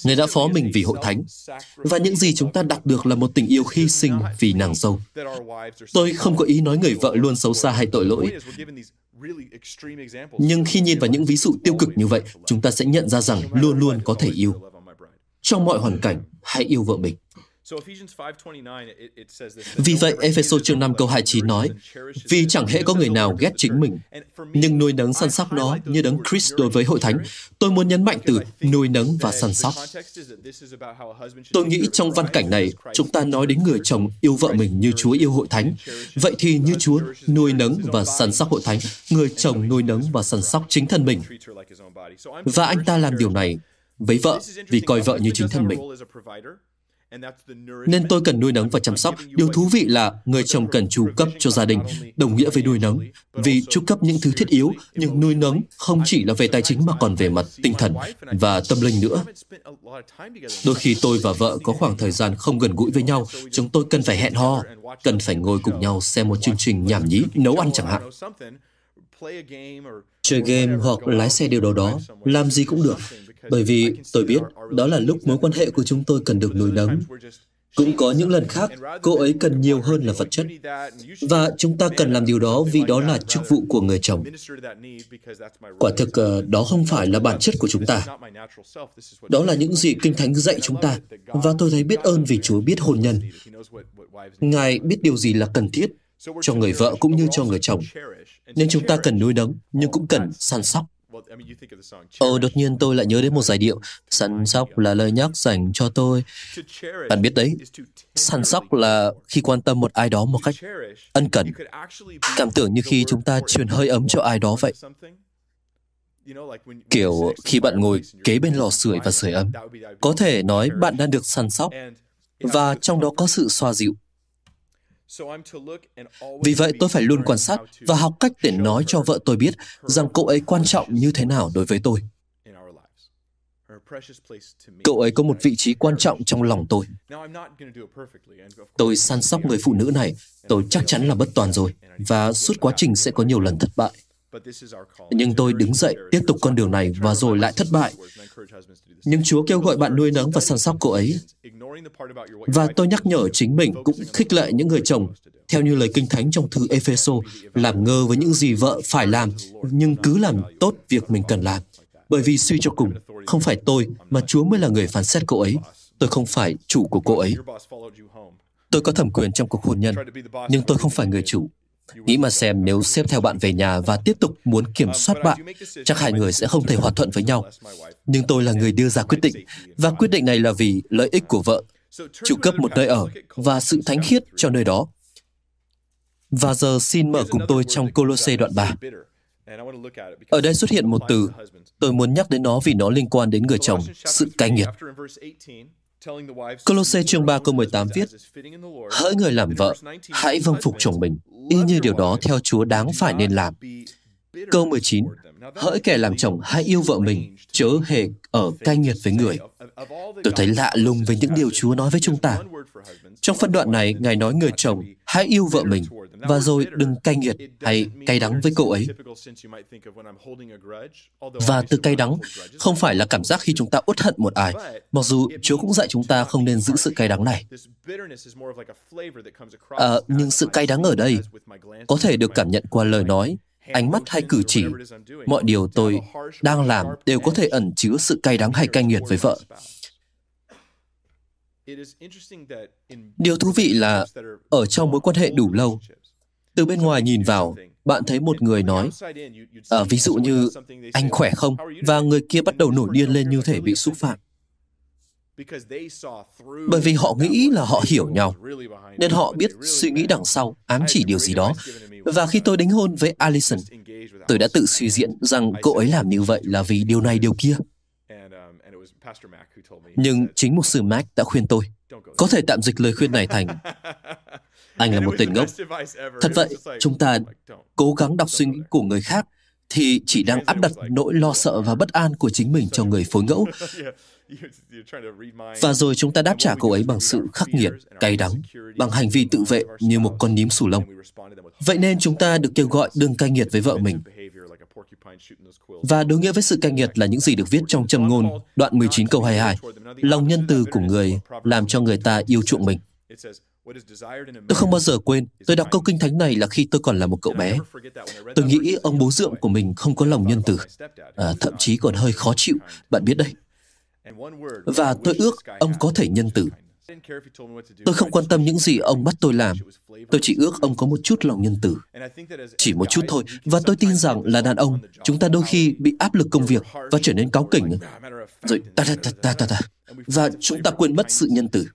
người đã phó mình vì hội thánh, và những gì chúng ta đạt được là một tình yêu hy sinh vì nàng dâu. Tôi không có ý nói người vợ luôn xấu xa hay tội lỗi, nhưng khi nhìn vào những ví dụ tiêu cực như vậy, chúng ta sẽ nhận ra rằng luôn luôn có thể yêu. Trong mọi hoàn cảnh, hãy yêu vợ mình. Vì vậy, Ephesos chương 5 câu 29 nói, Vì chẳng hễ có người nào ghét chính mình, nhưng nuôi nấng săn sóc nó như đấng Christ đối với hội thánh. Tôi muốn nhấn mạnh từ nuôi nấng và săn sóc. Tôi nghĩ trong văn cảnh này, chúng ta nói đến người chồng yêu vợ mình như Chúa yêu hội thánh. Vậy thì như Chúa nuôi nấng và săn sóc hội thánh, người chồng nuôi nấng và săn sóc chính thân mình. Và anh ta làm điều này với vợ vì coi vợ như chính thân mình. Nên tôi cần nuôi nấng và chăm sóc. Điều thú vị là người chồng cần chu cấp cho gia đình, đồng nghĩa với nuôi nấng. Vì chu cấp những thứ thiết yếu, nhưng nuôi nấng không chỉ là về tài chính mà còn về mặt tinh thần và tâm linh nữa. Đôi khi tôi và vợ có khoảng thời gian không gần gũi với nhau, chúng tôi cần phải hẹn hò, cần phải ngồi cùng nhau xem một chương trình nhảm nhí, nấu ăn chẳng hạn. Chơi game hoặc lái xe điều đó đó, làm gì cũng được, bởi vì tôi biết đó là lúc mối quan hệ của chúng tôi cần được nuôi nấng. Cũng có những lần khác, cô ấy cần nhiều hơn là vật chất. Và chúng ta cần làm điều đó vì đó là chức vụ của người chồng. Quả thực, ờ, đó không phải là bản chất của chúng ta. Đó là những gì Kinh Thánh dạy chúng ta. Và tôi thấy biết ơn vì Chúa biết hôn nhân. Ngài biết điều gì là cần thiết cho người vợ cũng như cho người chồng. Nên chúng ta cần nuôi nấng, nhưng cũng cần săn sóc. Ồ, đột nhiên tôi lại nhớ đến một giải điệu. Săn sóc là lời nhắc dành cho tôi. Bạn biết đấy, săn sóc là khi quan tâm một ai đó một cách ân cần. Cảm tưởng như khi chúng ta truyền hơi ấm cho ai đó vậy. Kiểu khi bạn ngồi kế bên lò sưởi và sưởi ấm, có thể nói bạn đang được săn sóc, và trong đó có sự xoa dịu. Vì vậy tôi phải luôn quan sát và học cách để nói cho vợ tôi biết rằng cậu ấy quan trọng như thế nào đối với tôi. Cậu ấy có một vị trí quan trọng trong lòng tôi. Tôi săn sóc người phụ nữ này, tôi chắc chắn là bất toàn rồi, và suốt quá trình sẽ có nhiều lần thất bại. Nhưng tôi đứng dậy, tiếp tục con đường này và rồi lại thất bại. Nhưng Chúa kêu gọi bạn nuôi nấng và săn sóc cô ấy. Và tôi nhắc nhở chính mình cũng khích lệ những người chồng, theo như lời kinh thánh trong thư Epheso, làm ngơ với những gì vợ phải làm, nhưng cứ làm tốt việc mình cần làm. Bởi vì suy cho cùng, không phải tôi, mà Chúa mới là người phán xét cô ấy. Tôi không phải chủ của cô ấy. Tôi có thẩm quyền trong cuộc hôn nhân, nhưng tôi không phải người chủ. Nghĩ mà xem nếu xếp theo bạn về nhà và tiếp tục muốn kiểm soát bạn, chắc hai người sẽ không thể hòa thuận với nhau. Nhưng tôi là người đưa ra quyết định, và quyết định này là vì lợi ích của vợ, trụ cấp một nơi ở và sự thánh khiết cho nơi đó. Và giờ xin mở cùng tôi trong Colosse đoạn 3. Ở đây xuất hiện một từ, tôi muốn nhắc đến nó vì nó liên quan đến người chồng, sự cay nghiệt. Colosse chương 3 câu 18 viết, Hỡi người làm vợ, hãy vâng phục chồng mình, y như điều đó theo Chúa đáng phải nên làm. Câu 19, hỡi kẻ làm chồng hãy yêu vợ mình, chớ hề ở cay nghiệt với người. Tôi thấy lạ lùng với những điều Chúa nói với chúng ta. Trong phân đoạn này, Ngài nói người chồng hãy yêu vợ mình và rồi đừng cay nghiệt hay cay đắng với cậu ấy. Và từ cay đắng không phải là cảm giác khi chúng ta uất hận một ai, mặc dù Chúa cũng dạy chúng ta không nên giữ sự cay đắng này. À, nhưng sự cay đắng ở đây có thể được cảm nhận qua lời nói, ánh mắt hay cử chỉ. Mọi điều tôi đang làm đều có thể ẩn chứa sự cay đắng hay cay nghiệt với vợ. Điều thú vị là ở trong mối quan hệ đủ lâu, từ bên ngoài nhìn vào, bạn thấy một người nói, à, ví dụ như anh khỏe không, và người kia bắt đầu nổi điên lên như thể bị xúc phạm. Bởi vì họ nghĩ là họ hiểu nhau, nên họ biết suy nghĩ đằng sau, ám chỉ điều gì đó. Và khi tôi đính hôn với Allison tôi đã tự suy diễn rằng cô ấy làm như vậy là vì điều này điều kia. Nhưng chính mục sư Mac đã khuyên tôi, có thể tạm dịch lời khuyên này thành anh là một tên ngốc. Thật vậy, chúng ta cố gắng đọc suy nghĩ của người khác thì chỉ đang áp đặt nỗi lo sợ và bất an của chính mình cho người [laughs] phối ngẫu. [laughs] Và rồi chúng ta đáp trả cô ấy bằng sự khắc nghiệt, cay đắng, bằng hành vi tự vệ như một con nhím sù lông. Vậy nên chúng ta được kêu gọi đừng cay nghiệt với vợ mình. Và đối nghĩa với sự cay nghiệt là những gì được viết trong châm ngôn đoạn 19 câu 22. Lòng nhân từ của người làm cho người ta yêu chuộng mình. Tôi không bao giờ quên, tôi đọc câu kinh thánh này là khi tôi còn là một cậu bé. Tôi nghĩ ông bố dượng của mình không có lòng nhân từ, à, thậm chí còn hơi khó chịu, bạn biết đấy. Và tôi ước ông có thể nhân từ. Tôi không quan tâm những gì ông bắt tôi làm. Tôi chỉ ước ông có một chút lòng nhân từ. Chỉ một chút thôi. Và tôi tin rằng là đàn ông, chúng ta đôi khi bị áp lực công việc và trở nên cáu kỉnh. Rồi ta ta ta ta ta ta. Và chúng ta quên mất sự nhân từ.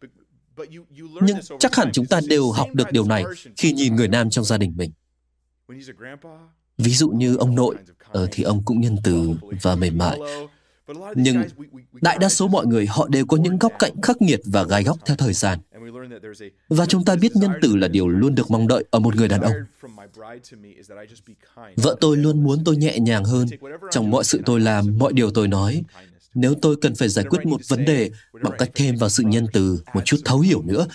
Nhưng chắc hẳn chúng ta đều học được điều này khi nhìn người nam trong gia đình mình. Ví dụ như ông nội, ờ, thì ông cũng nhân từ và mềm mại. Nhưng đại đa số mọi người họ đều có những góc cạnh khắc nghiệt và gai góc theo thời gian. Và chúng ta biết nhân từ là điều luôn được mong đợi ở một người đàn ông. Vợ tôi luôn muốn tôi nhẹ nhàng hơn trong mọi sự tôi làm, mọi điều tôi nói. Nếu tôi cần phải giải quyết một vấn đề bằng cách thêm vào sự nhân từ, một chút thấu hiểu nữa,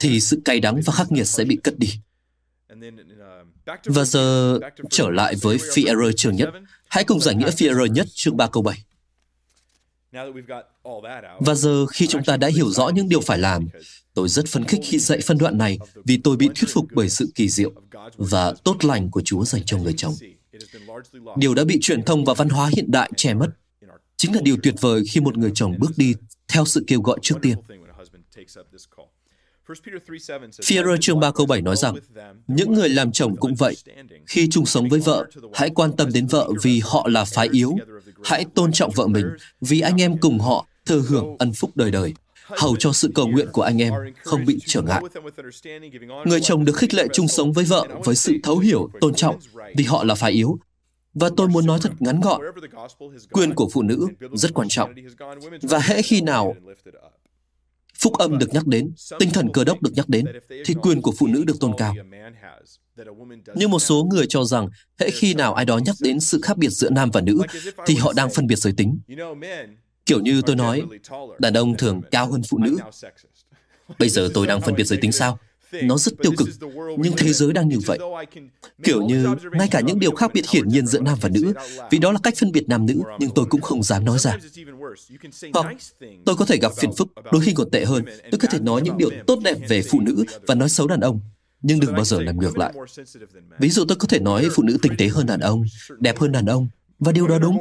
thì sự cay đắng và khắc nghiệt sẽ bị cất đi. Và giờ trở lại với Führer chương nhất. Hãy cùng giải nghĩa Führer nhất chương 3 câu 7. Và giờ khi chúng ta đã hiểu rõ những điều phải làm, tôi rất phấn khích khi dạy phân đoạn này vì tôi bị thuyết phục bởi sự kỳ diệu và tốt lành của Chúa dành cho người chồng. Điều đã bị truyền thông và văn hóa hiện đại che mất. Chính là điều tuyệt vời khi một người chồng bước đi theo sự kêu gọi trước tiên. Führer chương 3 câu 7 nói rằng, những người làm chồng cũng vậy. Khi chung sống với vợ, hãy quan tâm đến vợ vì họ là phái yếu. Hãy tôn trọng vợ mình vì anh em cùng họ thừa hưởng ân phúc đời đời hầu cho sự cầu nguyện của anh em không bị trở ngại. Người chồng được khích lệ chung sống với vợ với sự thấu hiểu, tôn trọng vì họ là phái yếu. Và tôi muốn nói thật ngắn gọn, quyền của phụ nữ rất quan trọng. Và hễ khi nào phúc âm được nhắc đến, tinh thần cơ đốc được nhắc đến, thì quyền của phụ nữ được tôn cao. Nhưng một số người cho rằng, hễ khi nào ai đó nhắc đến sự khác biệt giữa nam và nữ, thì họ đang phân biệt giới tính. Kiểu như tôi nói, đàn ông thường cao hơn phụ nữ. Bây giờ tôi đang phân biệt giới tính sao? Nó rất tiêu cực, nhưng thế giới đang như vậy. Kiểu như, ngay cả những điều khác biệt hiển nhiên giữa nam và nữ, vì đó là cách phân biệt nam nữ, nhưng tôi cũng không dám nói ra. Hoặc tôi có thể gặp phiền phức, đôi khi còn tệ hơn, tôi có thể nói những điều tốt đẹp về phụ nữ và nói xấu đàn ông, nhưng đừng bao giờ làm ngược lại. Ví dụ tôi có thể nói phụ nữ tinh tế hơn đàn ông, đẹp hơn đàn ông, và điều đó đúng.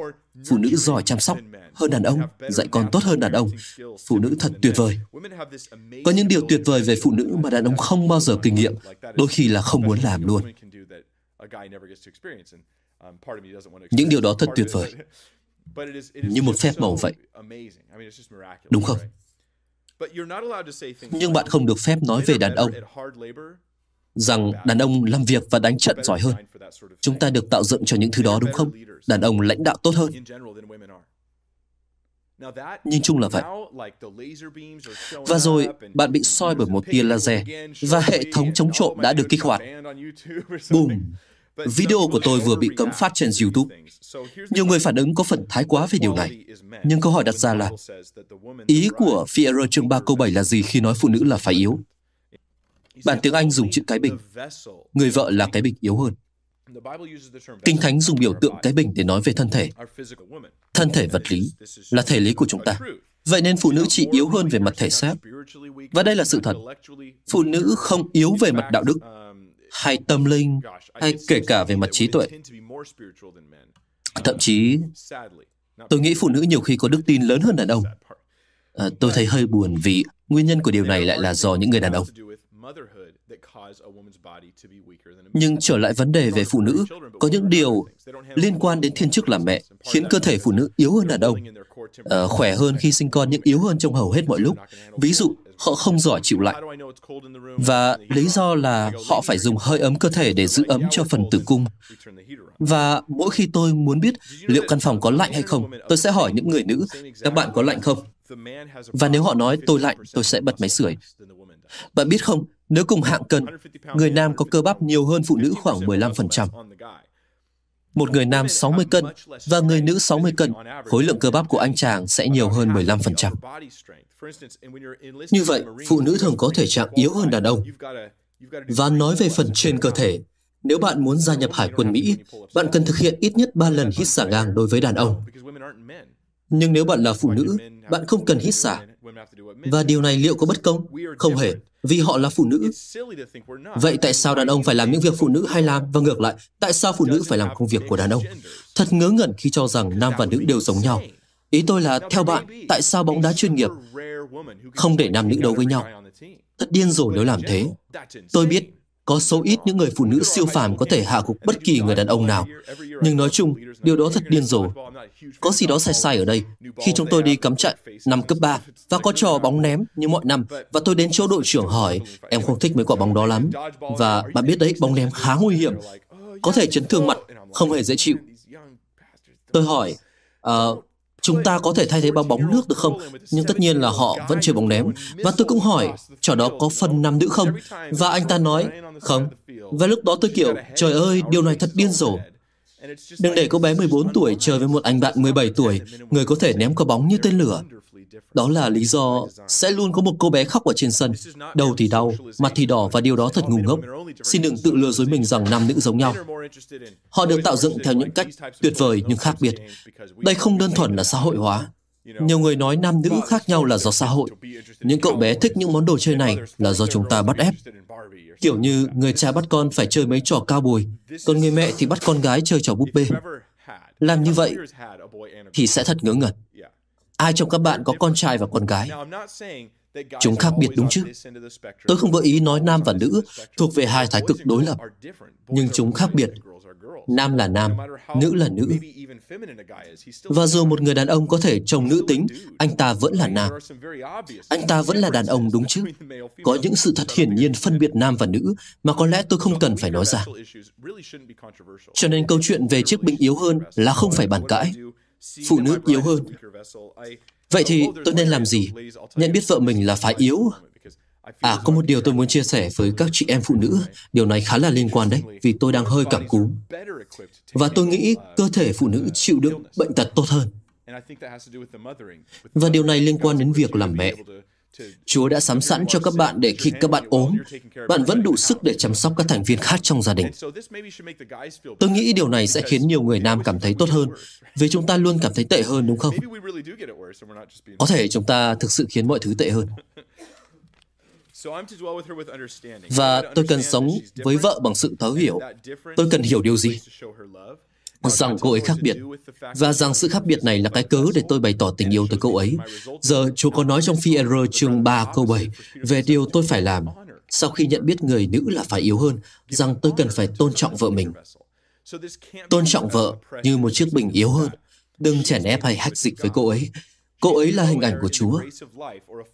Phụ nữ giỏi chăm sóc hơn đàn ông, dạy con tốt hơn đàn ông. Phụ nữ thật tuyệt vời. Có những điều tuyệt vời về phụ nữ mà đàn ông không bao giờ kinh nghiệm, đôi khi là không muốn làm luôn. Những điều đó thật tuyệt vời. Như một phép màu vậy. Đúng không? Nhưng bạn không được phép nói về đàn ông rằng đàn ông làm việc và đánh trận giỏi hơn. Chúng ta được tạo dựng cho những thứ đó đúng không? Đàn ông lãnh đạo tốt hơn. Nhìn chung là vậy. Và rồi, bạn bị soi bởi một tia laser và hệ thống chống trộm đã được kích hoạt. Boom! Video của tôi vừa bị cấm phát trên YouTube. Nhiều người phản ứng có phần thái quá về điều này. Nhưng câu hỏi đặt ra là, ý của Fierro chương 3 câu 7 là gì khi nói phụ nữ là phải yếu? Bản tiếng Anh dùng chữ cái bình. Người vợ là cái bình yếu hơn. Kinh Thánh dùng biểu tượng cái bình để nói về thân thể. Thân thể vật lý là thể lý của chúng ta. Vậy nên phụ nữ chỉ yếu hơn về mặt thể xác. Và đây là sự thật. Phụ nữ không yếu về mặt đạo đức, hay tâm linh, hay kể cả về mặt trí tuệ. Thậm chí, tôi nghĩ phụ nữ nhiều khi có đức tin lớn hơn đàn ông. À, tôi thấy hơi buồn vì nguyên nhân của điều này lại là do những người đàn ông. Nhưng trở lại vấn đề về phụ nữ, có những điều liên quan đến thiên chức làm mẹ khiến cơ thể phụ nữ yếu hơn đàn ông, à, khỏe hơn khi sinh con nhưng yếu hơn trong hầu hết mọi lúc. Ví dụ, họ không giỏi chịu lạnh. Và lý do là họ phải dùng hơi ấm cơ thể để giữ ấm cho phần tử cung. Và mỗi khi tôi muốn biết liệu căn phòng có lạnh hay không, tôi sẽ hỏi những người nữ, các bạn có lạnh không? Và nếu họ nói tôi lạnh, tôi sẽ bật máy sưởi. Bạn biết không, nếu cùng hạng cân, người nam có cơ bắp nhiều hơn phụ nữ khoảng 15%. Một người nam 60 cân và người nữ 60 cân, khối lượng cơ bắp của anh chàng sẽ nhiều hơn 15%. Như vậy, phụ nữ thường có thể trạng yếu hơn đàn ông. Và nói về phần trên cơ thể, nếu bạn muốn gia nhập Hải quân Mỹ, bạn cần thực hiện ít nhất 3 lần hít xả ngang đối với đàn ông. Nhưng nếu bạn là phụ nữ, bạn không cần hít xả. Và điều này liệu có bất công? Không hề, vì họ là phụ nữ. Vậy tại sao đàn ông phải làm những việc phụ nữ hay làm? Và ngược lại, tại sao phụ nữ phải làm công việc của đàn ông? Thật ngớ ngẩn khi cho rằng nam và nữ đều giống nhau. Ý tôi là, theo bạn, tại sao bóng đá chuyên nghiệp không để nam nữ đấu với nhau? Thật điên rồ nếu làm thế. Tôi biết có số ít những người phụ nữ siêu phàm có thể hạ gục bất kỳ người đàn ông nào. Nhưng nói chung, điều đó thật điên rồ. Có gì đó sai sai ở đây. Khi chúng tôi đi cắm trại năm cấp 3 và có trò bóng ném như mọi năm và tôi đến chỗ đội trưởng hỏi em không thích mấy quả bóng đó lắm. Và bạn biết đấy, bóng ném khá nguy hiểm. Có thể chấn thương mặt, không hề dễ chịu. Tôi hỏi, uh, Chúng ta có thể thay thế bao bóng nước được không? Nhưng tất nhiên là họ vẫn chơi bóng ném. Và tôi cũng hỏi, trò đó có phần nam nữ không? Và anh ta nói, không. Và lúc đó tôi kiểu, trời ơi, điều này thật điên rồ. Đừng để cô bé 14 tuổi chơi với một anh bạn 17 tuổi, người có thể ném quả bóng như tên lửa. Đó là lý do sẽ luôn có một cô bé khóc ở trên sân. Đầu thì đau, mặt thì đỏ và điều đó thật ngu ngốc. Xin đừng tự lừa dối mình rằng nam nữ giống nhau. Họ được tạo dựng theo những cách tuyệt vời nhưng khác biệt. Đây không đơn thuần là xã hội hóa. Nhiều người nói nam nữ khác nhau là do xã hội. Những cậu bé thích những món đồ chơi này là do chúng ta bắt ép. Kiểu như người cha bắt con phải chơi mấy trò cao bồi, còn người mẹ thì bắt con gái chơi trò búp bê. Làm như vậy thì sẽ thật ngớ ngẩn. Ai trong các bạn có con trai và con gái? Chúng khác biệt đúng chứ? Tôi không có ý nói nam và nữ thuộc về hai thái cực đối lập, nhưng chúng khác biệt. Nam là nam, nữ là nữ. Và dù một người đàn ông có thể trông nữ tính, anh ta vẫn là nam. Anh ta vẫn là đàn ông đúng chứ? Có những sự thật hiển nhiên phân biệt nam và nữ mà có lẽ tôi không cần phải nói ra. Cho nên câu chuyện về chiếc bình yếu hơn là không phải bàn cãi phụ nữ yếu hơn. Vậy thì tôi nên làm gì? Nhận biết vợ mình là phải yếu. À, có một điều tôi muốn chia sẻ với các chị em phụ nữ. Điều này khá là liên quan đấy, vì tôi đang hơi cảm cúm. Và tôi nghĩ cơ thể phụ nữ chịu đựng bệnh tật tốt hơn. Và điều này liên quan đến việc làm mẹ. Chúa đã sắm sẵn cho các bạn để khi các bạn ốm, bạn vẫn đủ sức để chăm sóc các thành viên khác trong gia đình. Tôi nghĩ điều này sẽ khiến nhiều người nam cảm thấy tốt hơn, vì chúng ta luôn cảm thấy tệ hơn đúng không? Có thể chúng ta thực sự khiến mọi thứ tệ hơn. [laughs] Và tôi cần sống với vợ bằng sự thấu hiểu. Tôi cần hiểu điều gì? Rằng cô ấy khác biệt và rằng sự khác biệt này là cái cớ để tôi bày tỏ tình yêu tới cô ấy. Giờ Chúa có nói trong phi chương 3 câu 7 về điều tôi phải làm sau khi nhận biết người nữ là phải yếu hơn, rằng tôi cần phải tôn trọng vợ mình. Tôn trọng vợ như một chiếc bình yếu hơn. Đừng chèn ép hay hách dịch với cô ấy. Cô ấy là hình ảnh của Chúa.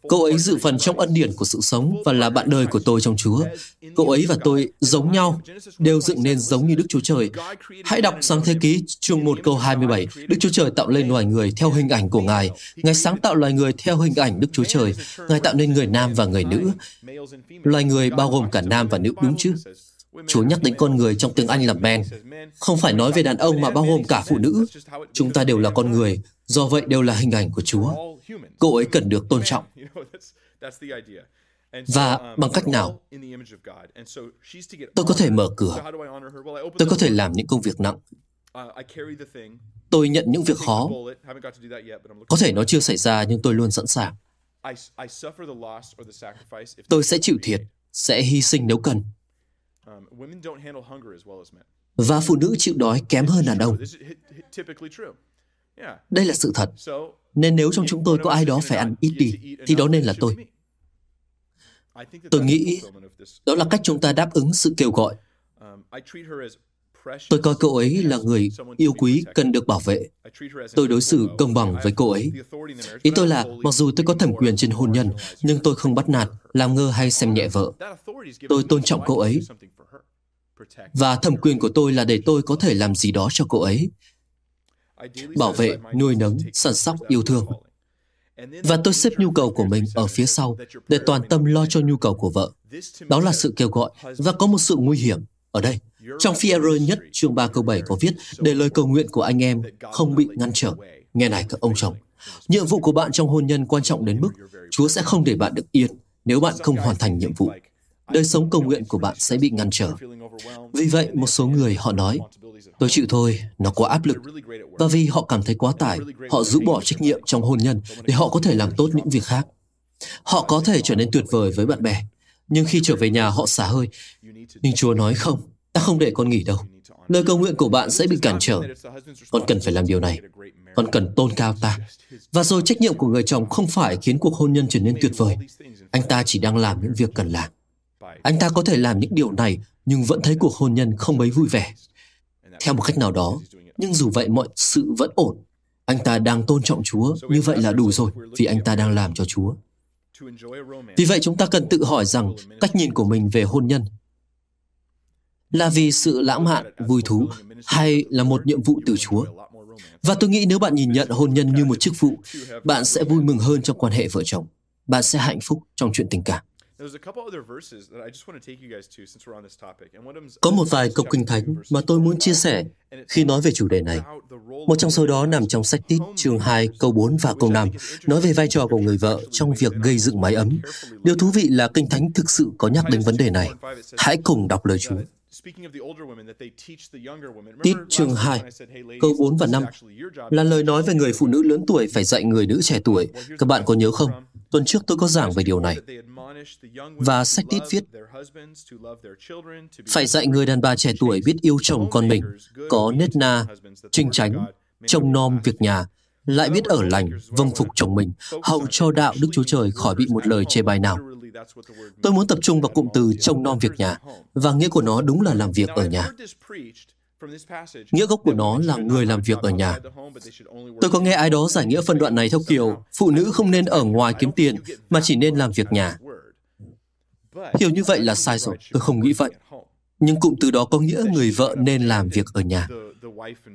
Cô ấy dự phần trong ân điển của sự sống và là bạn đời của tôi trong Chúa. Cô ấy và tôi giống nhau, đều dựng nên giống như Đức Chúa Trời. Hãy đọc sáng thế ký chương 1 câu 27. Đức Chúa Trời tạo lên loài người theo hình ảnh của Ngài. Ngài sáng tạo loài người theo hình ảnh Đức Chúa Trời. Ngài tạo nên người nam và người nữ. Loài người bao gồm cả nam và nữ đúng chứ? Chúa nhắc đến con người trong tiếng Anh là man, không phải nói về đàn ông mà bao gồm cả phụ nữ. Chúng ta đều là con người, do vậy đều là hình ảnh của Chúa. Cô ấy cần được tôn trọng. Và bằng cách nào? Tôi có thể mở cửa. Tôi có thể làm những công việc nặng. Tôi nhận những việc khó. Có thể nó chưa xảy ra nhưng tôi luôn sẵn sàng. Tôi sẽ chịu thiệt, sẽ hy sinh nếu cần. Và phụ nữ chịu đói kém hơn đàn ông. Đây là sự thật. Nên nếu trong chúng tôi có ai đó phải ăn ít đi, thì đó nên là tôi. Tôi nghĩ đó là cách chúng ta đáp ứng sự kêu gọi. Tôi coi cô ấy là người yêu quý cần được bảo vệ. Tôi đối xử công bằng với cô ấy. Ý tôi là, mặc dù tôi có thẩm quyền trên hôn nhân, nhưng tôi không bắt nạt, làm ngơ hay xem nhẹ vợ. Tôi tôn trọng cô ấy. Và thẩm quyền của tôi là để tôi có thể làm gì đó cho cô ấy. Bảo vệ, nuôi nấng, săn sóc, yêu thương. Và tôi xếp nhu cầu của mình ở phía sau để toàn tâm lo cho nhu cầu của vợ. Đó là sự kêu gọi và có một sự nguy hiểm ở đây. Trong phi nhất chương 3 câu 7 có viết để lời cầu nguyện của anh em không bị ngăn trở. Nghe này các ông chồng. Nhiệm vụ của bạn trong hôn nhân quan trọng đến mức Chúa sẽ không để bạn được yên nếu bạn không hoàn thành nhiệm vụ. Đời sống cầu nguyện của bạn sẽ bị ngăn trở. Vì vậy, một số người họ nói, tôi chịu thôi, nó quá áp lực. Và vì họ cảm thấy quá tải, họ rũ bỏ trách nhiệm trong hôn nhân để họ có thể làm tốt những việc khác. Họ có thể trở nên tuyệt vời với bạn bè, nhưng khi trở về nhà họ xả hơi. Nhưng Chúa nói không, ta không để con nghỉ đâu. Lời cầu nguyện của bạn sẽ bị cản trở. Con cần phải làm điều này. Con cần tôn cao ta. Và rồi trách nhiệm của người chồng không phải khiến cuộc hôn nhân trở nên tuyệt vời. Anh ta chỉ đang làm những việc cần làm. Anh ta có thể làm những điều này nhưng vẫn thấy cuộc hôn nhân không mấy vui vẻ. Theo một cách nào đó, nhưng dù vậy mọi sự vẫn ổn. Anh ta đang tôn trọng Chúa, như vậy là đủ rồi, vì anh ta đang làm cho Chúa. Vì vậy chúng ta cần tự hỏi rằng cách nhìn của mình về hôn nhân là vì sự lãng mạn, vui thú hay là một nhiệm vụ từ Chúa. Và tôi nghĩ nếu bạn nhìn nhận hôn nhân như một chức vụ, bạn sẽ vui mừng hơn trong quan hệ vợ chồng. Bạn sẽ hạnh phúc trong chuyện tình cảm. Có một vài câu kinh thánh mà tôi muốn chia sẻ khi nói về chủ đề này. Một trong số đó nằm trong sách Tít chương 2 câu 4 và câu 5, nói về vai trò của người vợ trong việc gây dựng mái ấm. Điều thú vị là kinh thánh thực sự có nhắc đến vấn đề này. Hãy cùng đọc lời Chúa. Tít chương 2, câu 4 và 5 là lời nói về người phụ nữ lớn tuổi phải dạy người nữ trẻ tuổi. Các bạn có nhớ không? Tuần trước tôi có giảng về điều này. Và sách Tít viết, phải dạy người đàn bà trẻ tuổi biết yêu chồng con mình, có nết na, trinh tránh, trông nom việc nhà, lại biết ở lành, vâng phục chồng mình, hầu cho đạo Đức Chúa Trời khỏi bị một lời chê bai nào. Tôi muốn tập trung vào cụm từ trông nom việc nhà, và nghĩa của nó đúng là làm việc ở nhà. Nghĩa gốc của nó là người làm việc ở nhà. Tôi có nghe ai đó giải nghĩa phân đoạn này theo kiểu phụ nữ không nên ở ngoài kiếm tiền, mà chỉ nên làm việc nhà. Hiểu như vậy là sai rồi, tôi không nghĩ vậy. Nhưng cụm từ đó có nghĩa người vợ nên làm việc ở nhà.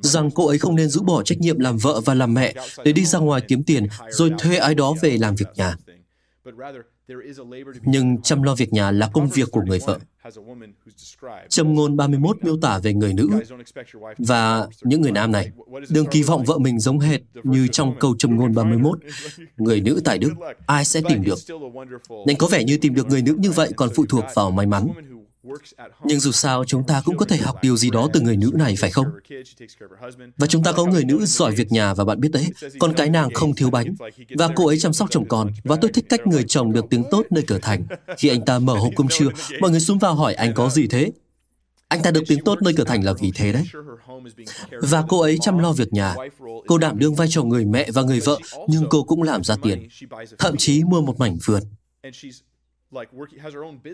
Rằng cô ấy không nên rũ bỏ trách nhiệm làm vợ và làm mẹ để đi ra ngoài kiếm tiền rồi thuê ai đó về làm việc nhà. Nhưng chăm lo việc nhà là công việc của người vợ. Châm ngôn 31 miêu tả về người nữ và những người nam này. Đừng kỳ vọng vợ mình giống hệt như trong câu châm ngôn 31. Người nữ tại đức, ai sẽ tìm được? Nên có vẻ như tìm được người nữ như vậy còn phụ thuộc vào may mắn. Nhưng dù sao, chúng ta cũng có thể học điều gì đó từ người nữ này, phải không? Và chúng ta có người nữ giỏi việc nhà và bạn biết đấy, con cái nàng không thiếu bánh. Và cô ấy chăm sóc chồng con. Và tôi thích cách người chồng được tiếng tốt nơi cửa thành. Khi anh ta mở hộp cơm trưa, mọi người xuống vào hỏi anh có gì thế? Anh ta được tiếng tốt nơi cửa thành là vì thế đấy. Và cô ấy chăm lo việc nhà. Cô đảm đương vai trò người mẹ và người vợ, nhưng cô cũng làm ra tiền. Thậm chí mua một mảnh vườn.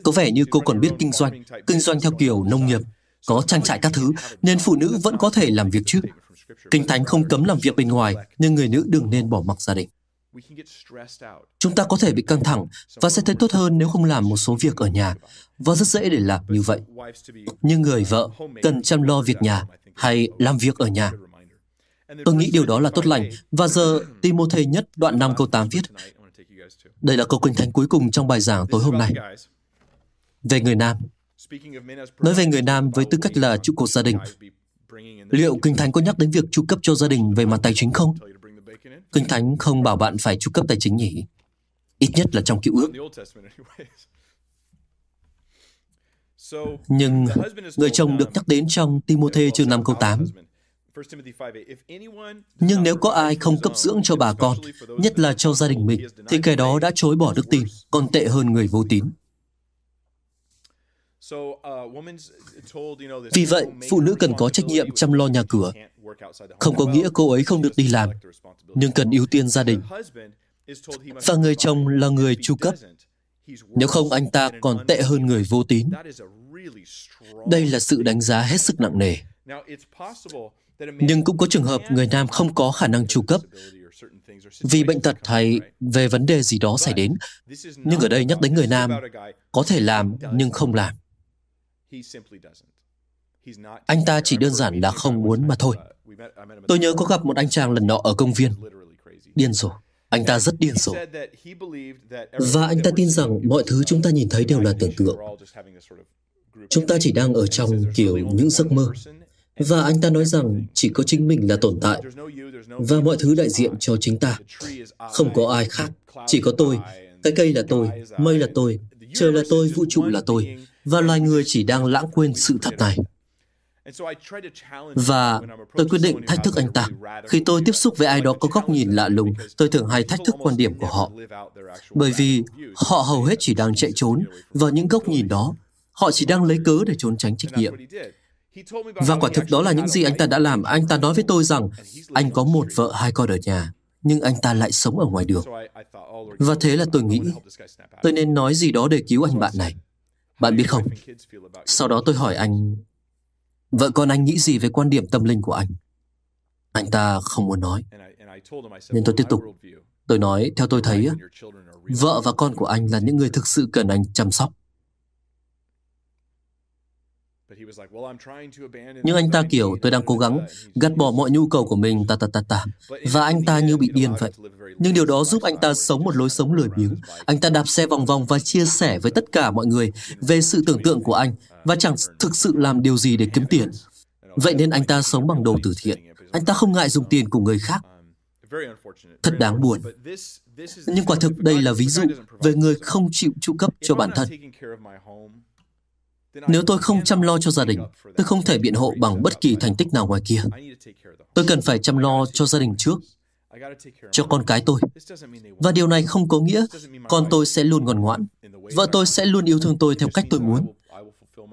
Có vẻ như cô còn biết kinh doanh, kinh doanh theo kiểu nông nghiệp, có trang trại các thứ, nên phụ nữ vẫn có thể làm việc chứ. Kinh Thánh không cấm làm việc bên ngoài, nhưng người nữ đừng nên bỏ mặc gia đình. Chúng ta có thể bị căng thẳng và sẽ thấy tốt hơn nếu không làm một số việc ở nhà, và rất dễ để làm như vậy. Nhưng người vợ cần chăm lo việc nhà hay làm việc ở nhà. Tôi nghĩ điều đó là tốt lành, và giờ Timothy nhất đoạn 5 câu 8 viết, đây là câu kinh thánh cuối cùng trong bài giảng tối hôm nay. Về người nam, Nói về người nam với tư cách là trụ cột gia đình, liệu Kinh Thánh có nhắc đến việc chu cấp cho gia đình về mặt tài chính không? Kinh Thánh không bảo bạn phải chu cấp tài chính nhỉ? Ít nhất là trong cựu ước. [laughs] Nhưng người chồng được nhắc đến trong Timôthê chương 5 câu 8. Nhưng nếu có ai không cấp dưỡng cho bà con, nhất là cho gia đình mình, thì kẻ đó đã chối bỏ đức tin, còn tệ hơn người vô tín. Vì vậy, phụ nữ cần có trách nhiệm chăm lo nhà cửa. Không có nghĩa cô ấy không được đi làm, nhưng cần ưu tiên gia đình. Và người chồng là người chu cấp. Nếu không, anh ta còn tệ hơn người vô tín. Đây là sự đánh giá hết sức nặng nề. Nhưng cũng có trường hợp người nam không có khả năng tru cấp vì bệnh tật hay về vấn đề gì đó xảy đến. Nhưng ở đây nhắc đến người nam, có thể làm nhưng không làm. Anh ta chỉ đơn giản là không muốn mà thôi. Tôi nhớ có gặp một anh chàng lần nọ ở công viên. Điên rồi. Anh ta rất điên rồ. Và anh ta tin rằng mọi thứ chúng ta nhìn thấy đều là tưởng tượng. Chúng ta chỉ đang ở trong kiểu những giấc mơ. Và anh ta nói rằng chỉ có chính mình là tồn tại. Và mọi thứ đại diện cho chính ta. Không có ai khác. Chỉ có tôi. Cái cây là tôi. Mây là tôi. Trời là tôi. Vũ trụ là tôi. Và loài người chỉ đang lãng quên sự thật này. Và tôi quyết định thách thức anh ta. Khi tôi tiếp xúc với ai đó có góc nhìn lạ lùng, tôi thường hay thách thức quan điểm của họ. Bởi vì họ hầu hết chỉ đang chạy trốn vào những góc nhìn đó. Họ chỉ đang lấy cớ để trốn tránh trách nhiệm. Và quả thực đó là những gì anh ta đã làm. Anh ta nói với tôi rằng anh có một vợ hai con ở nhà, nhưng anh ta lại sống ở ngoài đường. Và thế là tôi nghĩ, tôi nên nói gì đó để cứu anh bạn này. Bạn biết không? Sau đó tôi hỏi anh Vợ con anh nghĩ gì về quan điểm tâm linh của anh? Anh ta không muốn nói. Nên tôi tiếp tục. Tôi nói, theo tôi thấy, vợ và con của anh là những người thực sự cần anh chăm sóc. Nhưng anh ta kiểu tôi đang cố gắng gạt bỏ mọi nhu cầu của mình ta ta ta ta và anh ta như bị điên vậy. Nhưng điều đó giúp anh ta sống một lối sống lười biếng. Anh ta đạp xe vòng vòng và chia sẻ với tất cả mọi người về sự tưởng tượng của anh và chẳng thực sự làm điều gì để kiếm tiền. Vậy nên anh ta sống bằng đồ từ thiện. Anh ta không ngại dùng tiền của người khác. Thật đáng buồn. Nhưng quả thực đây là ví dụ về người không chịu trụ cấp cho bản thân. Nếu tôi không chăm lo cho gia đình, tôi không thể biện hộ bằng bất kỳ thành tích nào ngoài kia. Tôi cần phải chăm lo cho gia đình trước, cho con cái tôi. Và điều này không có nghĩa con tôi sẽ luôn ngoan ngoãn. Vợ tôi sẽ luôn yêu thương tôi theo cách tôi muốn.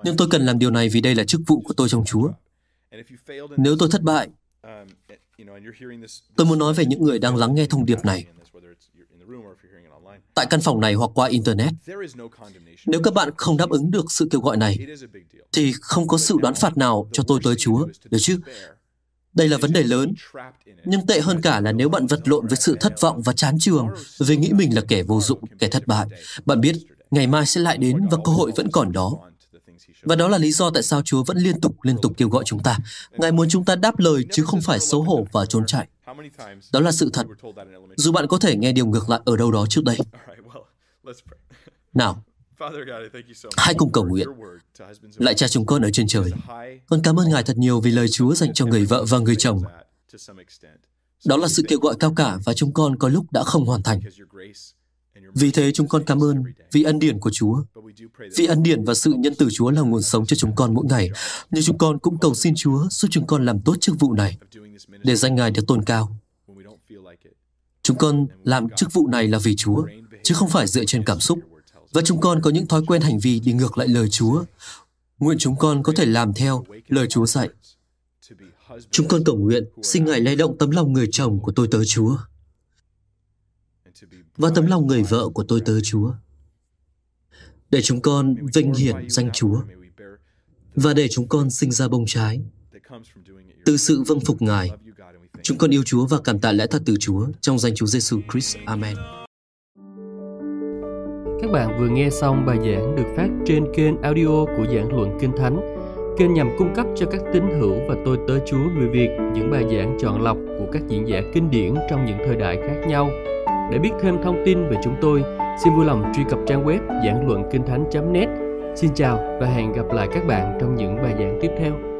Nhưng tôi cần làm điều này vì đây là chức vụ của tôi trong Chúa. Nếu tôi thất bại, tôi muốn nói về những người đang lắng nghe thông điệp này tại căn phòng này hoặc qua Internet. Nếu các bạn không đáp ứng được sự kêu gọi này, thì không có sự đoán phạt nào cho tôi tới Chúa, được chứ? Đây là vấn đề lớn. Nhưng tệ hơn cả là nếu bạn vật lộn với sự thất vọng và chán trường vì nghĩ mình là kẻ vô dụng, kẻ thất bại. Bạn biết, ngày mai sẽ lại đến và cơ hội vẫn còn đó. Và đó là lý do tại sao Chúa vẫn liên tục liên tục kêu gọi chúng ta. Ngài muốn chúng ta đáp lời chứ không phải xấu hổ và trốn chạy. Đó là sự thật. Dù bạn có thể nghe điều ngược lại ở đâu đó trước đây. Nào, hãy cùng cầu nguyện. Lại cha chúng con ở trên trời. Con cảm ơn Ngài thật nhiều vì lời Chúa dành cho người vợ và người chồng. Đó là sự kêu gọi cao cả và chúng con có lúc đã không hoàn thành. Vì thế chúng con cảm ơn vì ân điển của Chúa. Vì ân điển và sự nhân từ Chúa là nguồn sống cho chúng con mỗi ngày. Nhưng chúng con cũng cầu xin Chúa giúp chúng con làm tốt chức vụ này, để danh Ngài được tôn cao. Chúng con làm chức vụ này là vì Chúa, chứ không phải dựa trên cảm xúc. Và chúng con có những thói quen hành vi đi ngược lại lời Chúa. Nguyện chúng con có thể làm theo lời Chúa dạy. Chúng con cầu nguyện, xin Ngài lay động tấm lòng người chồng của tôi tới Chúa và tấm lòng người vợ của tôi tớ, Chúa. Để chúng con vinh hiển danh Chúa và để chúng con sinh ra bông trái từ sự vâng phục Ngài. Chúng con yêu Chúa và cảm tạ lẽ thật từ Chúa trong danh Chúa Giêsu Christ. Amen. Các bạn vừa nghe xong bài giảng được phát trên kênh audio của giảng luận Kinh Thánh. Kênh nhằm cung cấp cho các tín hữu và tôi tớ Chúa người Việt những bài giảng chọn lọc của các diễn giả kinh điển trong những thời đại khác nhau để biết thêm thông tin về chúng tôi, xin vui lòng truy cập trang web giảng luận kinh thánh.net Xin chào và hẹn gặp lại các bạn trong những bài giảng tiếp theo.